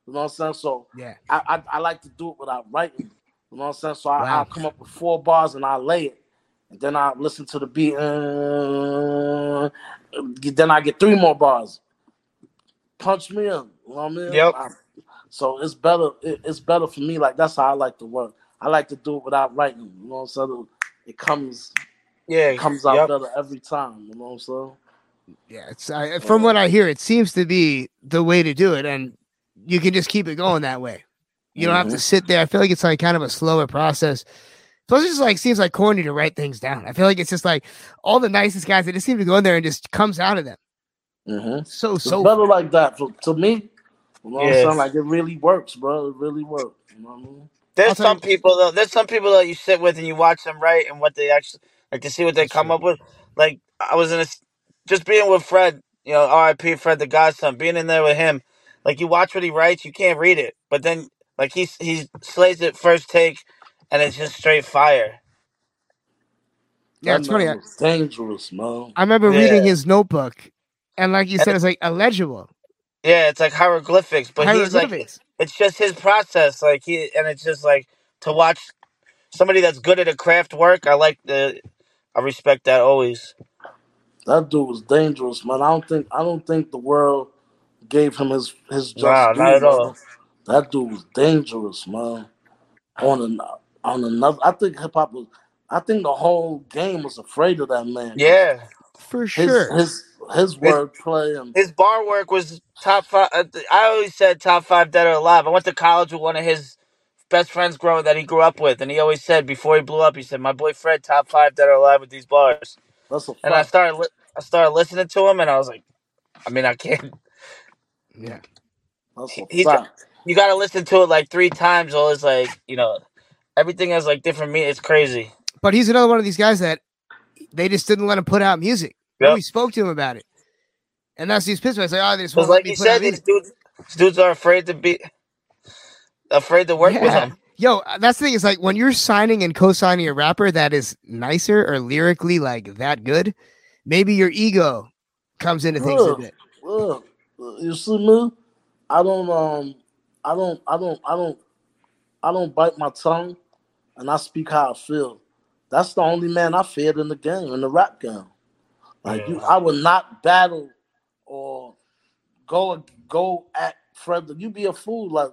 You know what I'm saying? So Yeah. I, I, I like to do it without writing. You know what I'm saying? So I, Wow. I'll come up with four bars and I lay it. And then I listen to the beat. uh, then I get three more bars. Punch me in. You know what I mean? Yep. I- so it's better. It, it's better for me. Like that's how I like to work. I like to do it without writing. You know what I'm saying? It comes. Yeah, It comes out yep. better every time. You know what I'm saying? Yeah, it's I, from what I hear, it seems to be the way to do it, and you can just keep it going that way. You don't have to Mhm. sit there. I feel like it's like kind of a slower process. Plus, it just like seems like corny to write things down. I feel like it's just like all the nicest guys. They just seem to go in there and just comes out of them. Mm-hmm. So It's so better like that for, to me. You know what I'm saying? Like it really works, bro. It really works. You know what I mean? There's some people though. There's some people that you sit with and you watch them write and what they actually like to see what they come up with. Like I was in a s- just being with Fred, you know, R.I.P. Fred the Godson, being in there with him. Like you watch what he writes, you can't read it, but then like he he slays it first take, and it's just straight fire. Yeah, That it's funny. man I, was dangerous, man. I remember reading Yeah. his notebook, and like you said, it's like illegible. Yeah, it's like hieroglyphics, but he's like Hieroglyphics. it's just his process. Like he and it's just like to watch somebody that's good at a craft work. I like the I respect that always. That dude was dangerous, man. I don't think I don't think the world gave him his his just Nah, due, not at man. all. That dude was dangerous, man. On an, on another, I think hip hop was. I think the whole game was afraid of that man. 'cause Yeah, for his sure. his his wordplay and his bar work was top five. uh, I always said top five dead or alive. I went to college with one of his best friends growing that he grew up with, and he always said before he blew up, he said, "My boy Fred, top five dead or alive with these bars." That's a And I fact. started, li- I started listening to him, and I was like, I mean, I can't. Yeah. That's a He's, fact. you got to listen to it like three times. All it's like, you know, everything has like different meaning. It's crazy. But he's another one of these guys that they just didn't let him put out music. Yep. Nobody spoke to him about it. And that's these pissed. I was like, oh, they just Because won't let like me you put out said, music. these dudes, these dudes are afraid to be, afraid to work with Yeah. him. Yo, uh, that's the thing is like when you're signing and co-signing a rapper that is nicer or lyrically like that good, maybe your ego comes into things a Look, bit. look, you see me? I don't um I don't I don't I don't I don't bite my tongue and I speak how I feel. That's the only man I feared in the game, in the rap game. Like you I would not battle or go go at Fred. You be a fool. Like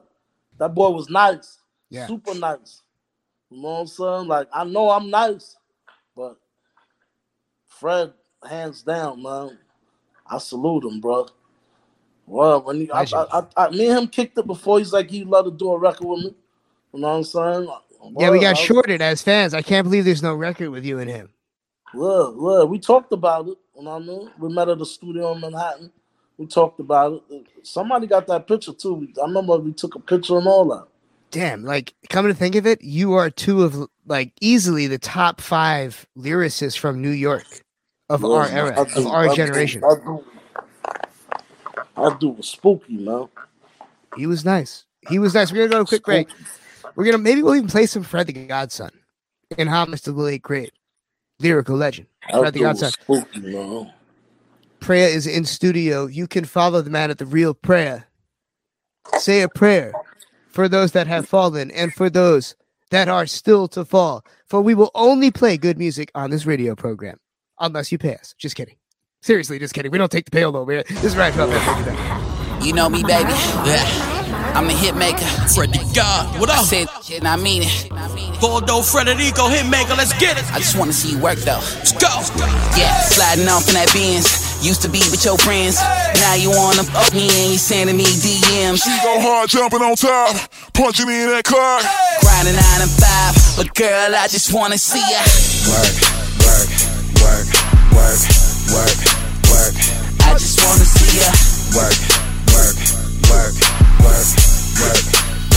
that boy was nice. Yeah. Super nice. You know what I'm saying? Like I know I'm nice, but Fred, hands down, man. I salute him, bro. Well, when he, I, I, I, I, me and him kicked it before. He's like, he loved to do a record with me. You know what I'm saying? Yeah, we got was- shorted as fans. I can't believe there's no record with you and him. Look, look, we talked about it. You know what I mean? We met at the studio in Manhattan. We talked about it. Somebody got that picture too. I remember we took a picture and all that. Damn, like coming to think of it, you are two of like easily the top five lyricists from New York of our era, I of our I generation. I do, I do was spooky, man. He was nice. He was nice. We're gonna go to a quick break. We're gonna maybe we'll even play some Fred the Godson in homage to the late great lyrical legend I Fred the Godson. spooky, man. Prayah is in studio. You can follow the man at the real Prayah. Say a prayer for those that have fallen and for those that are still to fall. For we will only play good music on this radio program unless you pass. Just kidding. Seriously, just kidding. We don't take the payroll over here. This is right about that. You know me, baby. Yeah. I'm a hit maker. Freddie God, what up? I said shit and I mean it. Gordo Frederico, hit maker, let's get it. I just wanna see you work though. Let's go. Yeah, sliding off in that Benz. Used to be with your friends. Now you wanna up me and you sending me DMs. She go hard jumping on top, punching me in that car. Grinding nine and five, but girl, I just wanna see ya. Work, work, work, work, work, work. I just wanna see ya. Work, work, work, work, work,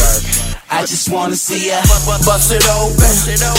work. I just wanna see ya. Bust it open.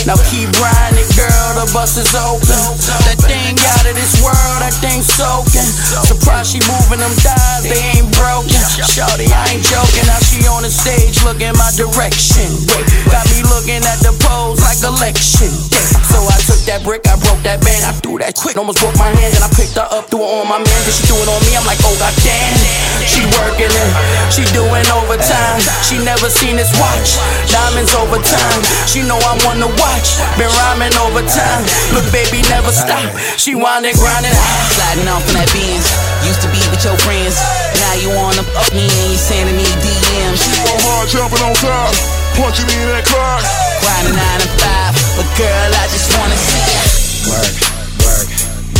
Now keep grinding, girl. The bus is open. That thing out of this world, that thing soaking. Surprised she moving them dials, they ain't broken. Shorty, I ain't joking. Now she on the stage looking my direction. Wait, got me looking at the pose like election day. So I took that brick, I broke that band, I threw that quick, almost broke my hand, and I picked her up, threw her on my man. Then she threw it on me, I'm like, oh god damn. She working it, she doing overtime. She never seen this watch. Diamonds over time. She know I'm one to watch. Been rhyming over time. Look, baby, never stop. She winding, grinding. Sliding off in that Benz. Used to be with your friends. Now you wanna up me and you sending me DMs. She go hard jumping on top, punching me in that car. Grinding nine and five. But girl, I just wanna see ya. Work, work,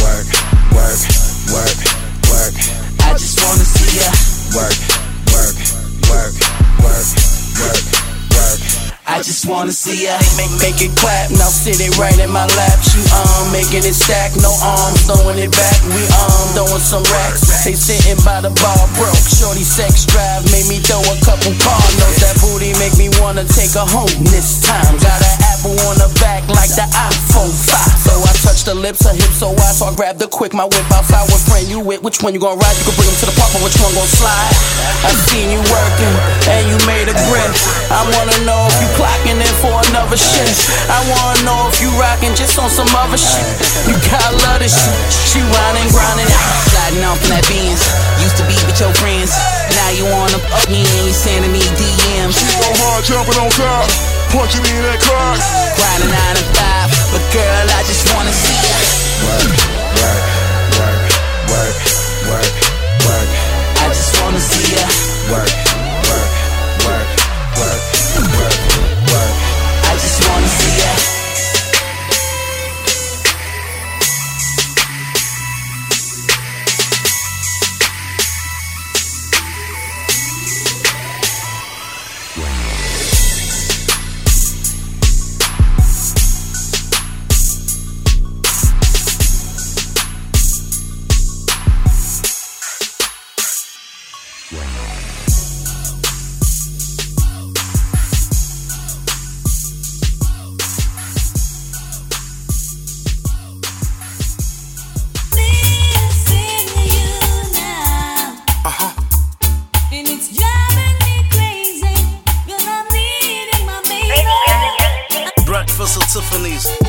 work, work, work, work. I just wanna see ya. Work, work, work, work, work, work. I just wanna see ya make, make it clap. Now sit it right in my lap. She um making it stack, no arms throwing it back. We um throwing some racks. They sitting by the bar broke. Shorty sex drive made me throw a couple car notes. That booty make me wanna take her home this time. Got an apple on the back like the iPhone 5. So I touched her lips, her hips so wide, so I grabbed her quick. My whip outside, what friend you with? Which one you gonna ride? You can bring him to the park, but which one gon' slide? I seen you working and you made a grip. I wanna know if you clocking in for another shift. I wanna know if you rocking just on some other shit. You gotta love this shit. She whining, grinding, sliding off in that. Used to be with your friends. Now you wanna up and you sending me DMs. She go hard jumping on top, punching me in that car. Grinding nine and five, but girl, I just wanna see ya. Work, work, work, work, work, work. I just wanna see ya. Work,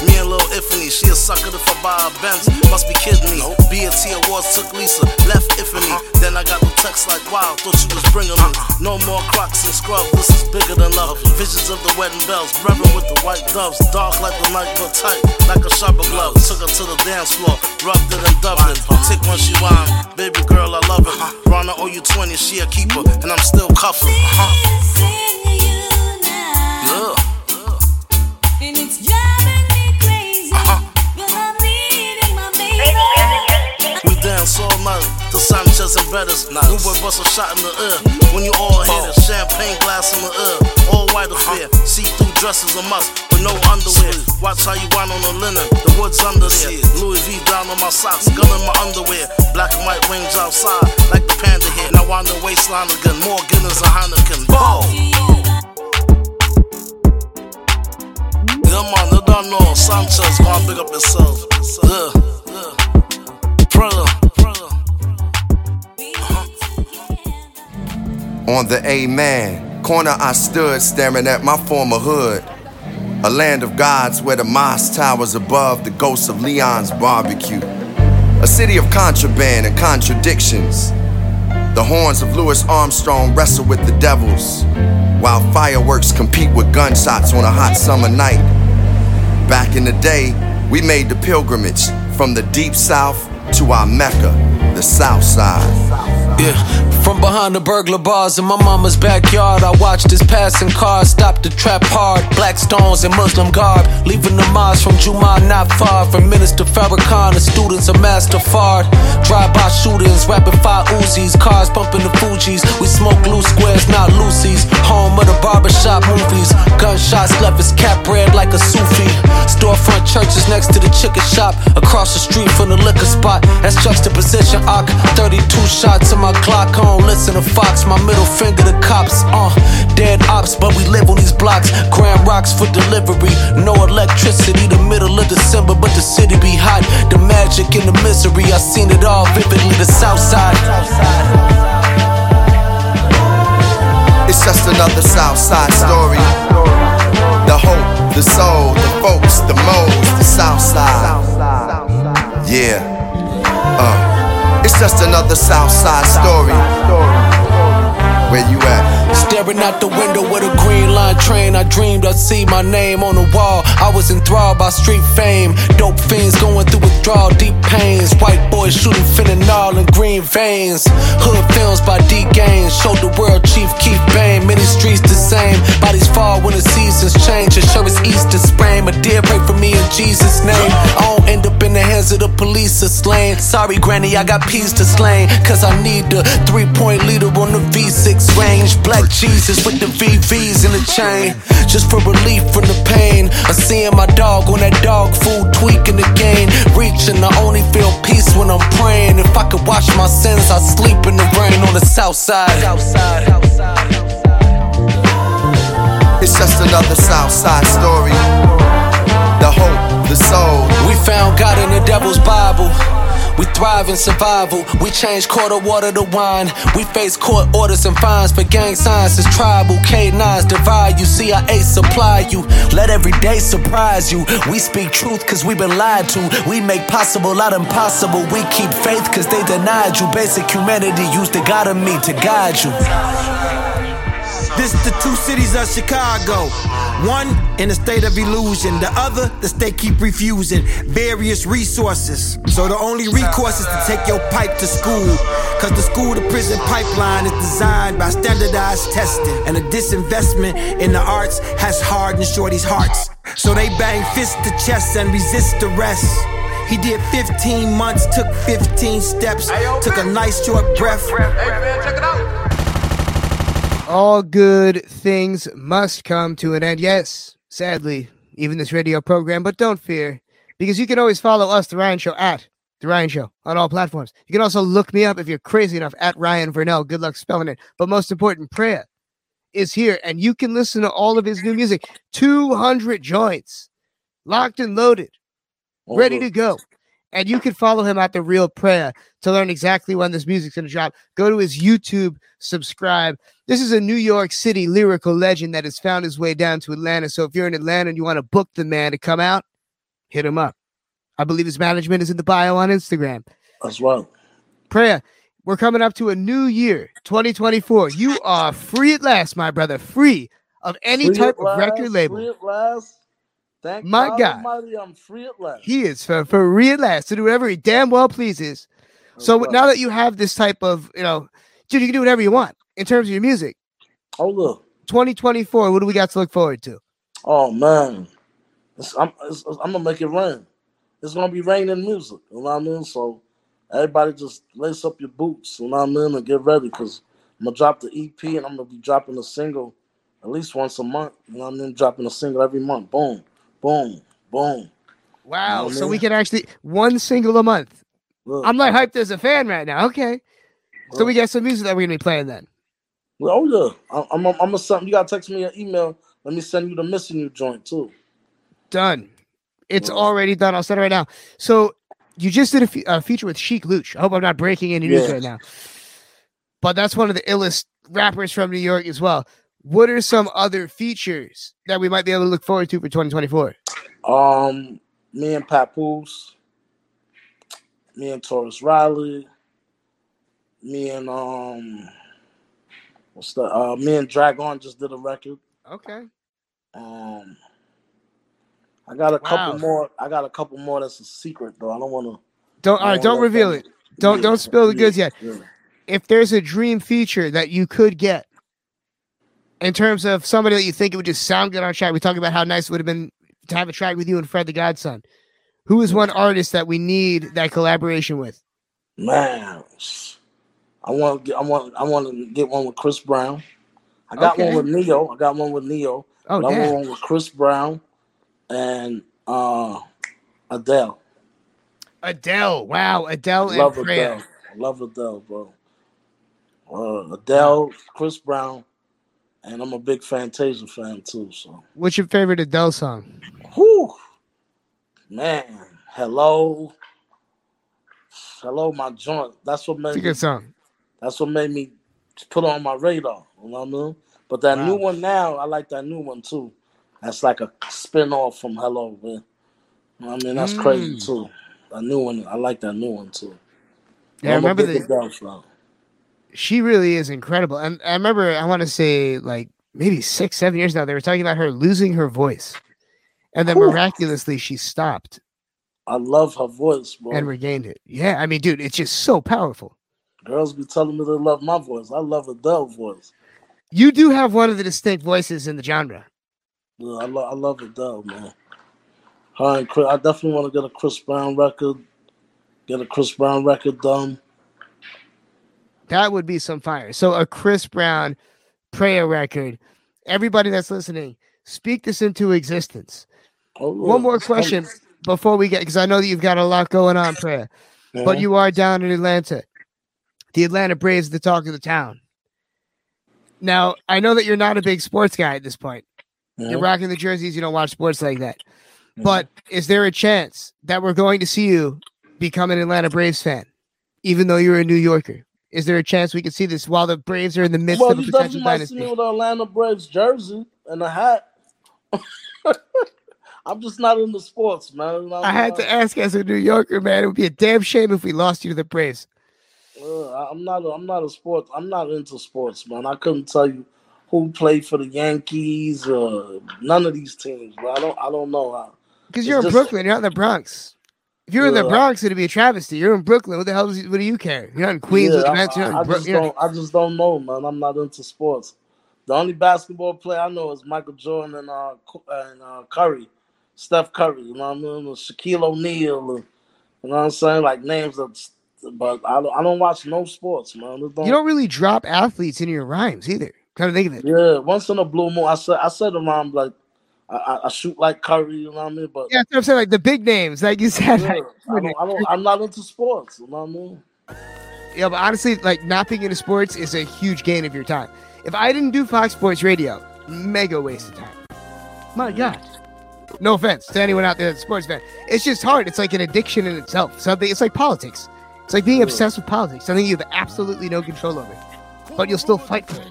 Me and Lil Iffany. She a sucker if I buy a Benz. Must be kidding me. BET Awards took Lisa, left Iffany. Then I got the text like, wow, thought you was bringing me. No more Crocs and scrubs, this is bigger than love. Visions of the wedding bells, revving with the white doves. Dark like the night, but tight like a sharper glove. Took her to the dance floor, rubbed it dubbed it. Tick when she whine, baby girl, I love it. Rana owe you 20, she a keeper, and I'm still cuffing. Yeah. Dance all night to Sanchez and Bettis. We would bust a shot in the air. when you all hit it. Champagne glass in the ear, all white affair. See through dresses a must with no underwear. Watch how you wind on the linen, the woods under there. Louis V down on my socks, gun in my underwear. Black and white wings outside, like the panda here. Now wind the waistline again, more Guinness and Heineken. Yeah, man, you don't know. Sanchez, go and big up yourself. Yeah, yeah. On the Amen corner, I stood staring at my former hood. A land of gods where the mosque towers above the ghosts of Leon's barbecue. A city of contraband and contradictions. The horns of Louis Armstrong wrestle with the devils, while fireworks compete with gunshots on a hot summer night. Back in the day, we made the pilgrimage from the deep south to our Mecca, the south side. Yeah, from behind the burglar bars in my mama's backyard, I watched this passing car stop the trap hard. Black stones and Muslim garb, leaving the mosque from Juma not far from Minister Farrakhan. The students of Master Fard. Drive-by shootings, rapid fire Uzis, cars bumping the Fuji's. We smoke loose squares, not Lucy's. Home of the barbershop movies. Gunshots left his cap red like a Sufi. Storefront churches next to the chicken shop. Across the street from the liquor spot. That's juxtaposition arc. 32 shots in my clock. I don't listen to Fox. My middle finger to cops. Uh, dead ops, but we live on these blocks. Grand rocks for delivery. No electricity. The middle of December, but the city be hot. The magic and the misery. I seen it all vividly. The south side. It's just another south side story. The hope, the soul, the folks, the modes, the south side. Yeah. Just another south side story. Where you at? Staring out the window with a green line train, I dreamed I'd see my name on the wall. I was enthralled by street fame. Dope fiends going through withdrawal, deep pains. White boys shooting fentanyl in green veins. Hood films by DGainz showed the world Chief Keef Bain. Many streets the same. Bodies fall when the seasons change. And sure it's Easter sprain. But dear, pray for me in Jesus' name. I don't end up in the hands of the police or slain. Sorry, Granny, I got peas to slain. Cause I need the three point leader on the V6 range. Black Jesus with the VVs in the chain. Just for relief from the pain. of seeing my dog on that dog food tweaking the game. Reaching, I only feel peace when I'm praying. If I could wash my sins, I'd sleep in the rain on the south side. It's just another south side story. The hope, the soul. We found God in the devil's Bible. We thrive in survival. We change quarter water to wine. We face court orders and fines for gang signs. It's tribal. K9s divide you. CIA supply you. Let every day surprise you. We speak truth cause we been lied to. We make possible out impossible. We keep faith cause they denied you. Basic humanity used the God in me to guide you. This the two cities of Chicago. One in a state of illusion, the other the state keep refusing various resources. So the only recourse is to take your pipe to school. Cause the school to prison pipeline is designed by standardized testing. And a disinvestment in the arts has hardened shorty's hearts. So they bang fist to chest and resist arrest. He did 15 months, took 15 steps, took a nice short breath. All good things must come to an end. Yes, sadly, even this radio program, but don't fear, because you can always follow us, The Ryan Show, at The Ryan Show on all platforms. You can also look me up if you're crazy enough at Ryan Verneuille. Good luck spelling it. But most important, Prayah is here, and you can listen to all of his new music 200 joints, locked and loaded, ready to go. And you can follow him at the Real Prayah to learn exactly when this music's gonna drop. Go to his YouTube, subscribe. This is a New York City lyrical legend that has found his way down to Atlanta. So if you're in Atlanta and you want to book the man to come out, hit him up. I believe his management is in the bio on Instagram. as well. Prayah, we're coming up to a new year, 2024. You are free at last, my brother, free of any Free type of record last, label. Free at. Thank My God, God. Almighty, I'm free at last. He is for, for real last to do whatever he damn well pleases. So right. now that you have this type of, you know, dude, you can do whatever you want in terms of your music. Oh look, 2024. What do we got to look forward to? Oh man, it's, I'm it's, I'm gonna make it rain. It's gonna be raining music. You know what I mean? So everybody just lace up your boots. You know what I mean, and get ready because I'm gonna drop the EP and I'm gonna be dropping a single at least once a month. You know what I mean? Dropping a single every month. Boom, boom, boom. Wow. You know so we can actually one single a month. Look, I'm like hyped as a fan right now. Okay. So we got some music that we're gonna be playing then. Well, oh yeah, I'm I'm, I'm gonna send you gotta text me an email. Let me send you the missing you joint too. Done. It's already done. I'll send it right now. So you just did a, fe- a feature with Sheek Louch. I hope I'm not breaking any news Yeah. right now. But that's one of the illest rappers from New York as well. What are some other features that we might be able to look forward to for 2024? Um, me and Papoose, me and Tarrus Riley, me and um, what's the uh, me and Dragon just did a record. Okay. Um, I got a couple more. I got a couple more. That's a secret though. I don't want to. Don't all right, don't reveal it. Don't don't spill the goods yet. Yeah. If there's a dream feature that you could get in terms of somebody that you think it would just sound good on track, we talked about how nice it would have been to have a track with you and Fred the Godson. Who is one artist that we need that collaboration with? Man, I want to get. I want. I want to get one with Chris Brown. I got Okay. one with Ne-Yo. I got one with Ne-Yo. Oh, I want one with Chris Brown and uh Adele. Adele. Wow, Adele and Love Freya. Adele. I love Adele, bro. Uh, Adele, Chris Brown, and I'm a big Fantasia fan too. So, What's your favorite Adele song? whew, man, hello, hello, my joint. That's what It's made a me. good song. That's what made me put on my radar. You know what I mean? But that new one now, I like that new one too. That's like a spin off from Hello, man. You know I mean? That's crazy Mm. too. That new one, I like that new one too. Yeah, I a remember the-. She really is incredible. And I remember, I want to say like maybe six, seven years now, they were talking about her losing her voice. And then Whew. miraculously she stopped I love her voice, bro. and regained it. Yeah, I mean, dude, it's just so powerful. Girls be telling me they love my voice. I love Adele's voice. You do have one of the distinct voices in the genre. Yeah, I, lo- I love Adele, man. Her and Chris, I definitely want to get a Chris Brown record. Get a Chris Brown record done. That would be some fire. So a Chris Brown Prayah record. Everybody that's listening, speak this into existence. Oh, One more question before we get because I know that you've got a lot going on, Prayah. But you are down in Atlanta. The Atlanta Braves, the talk of the town. Now, I know that you're not a big sports guy at this point. You're rocking the jerseys, you don't watch sports like that. But is there a chance that we're going to see you become an Atlanta Braves fan, even though you're a New Yorker? Is there a chance we could see this while the Braves are in the midst well, of a you potential definitely might see me with an Atlanta Braves jersey and a hat. I'm just not into sports, man. You I had to ask as a New Yorker, man. It would be a damn shame if we lost you to the Braves. Uh, I'm not. A, I'm not a sport. I'm not into sports, man. I couldn't tell you who played for the Yankees. Uh, none of these teams, but I don't. I don't know how. Because you're in just- Brooklyn, you're not in the Bronx. If you're in the Bronx, it'd be a travesty. You're in Brooklyn. What the hell? Is, what do you care? You're not in Queens Yeah, I, I- in I just don't. I just don't know, man. I'm not into sports. The only basketball player I know is Michael Jordan and uh and uh, Curry, Steph Curry. You know what I mean? Or Shaquille O'Neal. You know what I'm saying? Like names that. But I don't. I don't watch no sports, man. It You don't really drop athletes in your rhymes either. Kind of think of it. Yeah, once in a blue moon, I said I said around like I, I, shoot like Curry, you know what I mean? But Yeah, I'm saying. Like the big names, like you said. yeah, like, I don't, I don't, I'm not into sports, you know what I mean? Yeah, but honestly, like not being into sports is a huge gain of your time. If I didn't do Fox Sports Radio, mega waste of time. My God. No offense to anyone out there that's a sports fan. It's just hard. It's like an addiction in itself. Something. It's like politics. It's like being obsessed with politics. Something you have absolutely no control over, but you'll still fight for it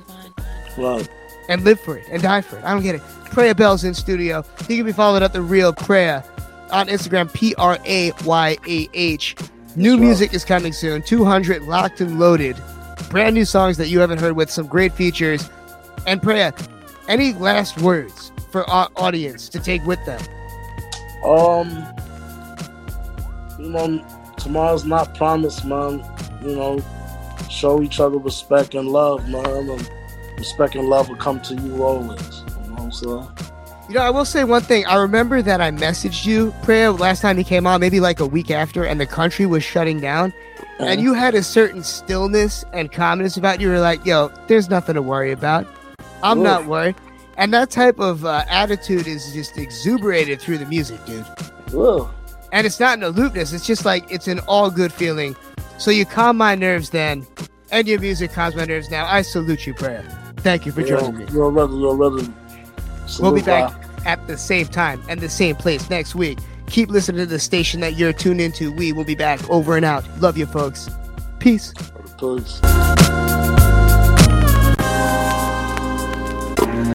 Right. And live for it and die for it. I don't get it. Prayah Bell's in studio. He can be followed at the real Prayah on Instagram, P R A Y A H. New music is coming soon. 200 locked and loaded. Brand new songs that you haven't heard with some great features. And Prayah, any last words for our audience to take with them? Um, you know, tomorrow's not promised, man. You know, show each other respect and love, man, and respect and love will come to you always. You know what I'm saying? You know, I will say one thing. I remember that I messaged you, Prayah, last time he came on, maybe like a week after, and the country was shutting down. And you had a certain stillness and calmness about you. You were like, yo, there's nothing to worry about. I'm Oof. not worried. And that type of uh, attitude is just exuberated through the music, dude. Oof. And it's not an aloofness. It's just like, it's an all good feeling. So you calm my nerves then, and your music calms my nerves now. I salute you, Prayah. Thank you for joining me. you're ready. You're. We'll be back at the same time and the same place next week. Keep listening to the station that you're tuned into. We will be back over and out. Love you, folks. Peace. Peace.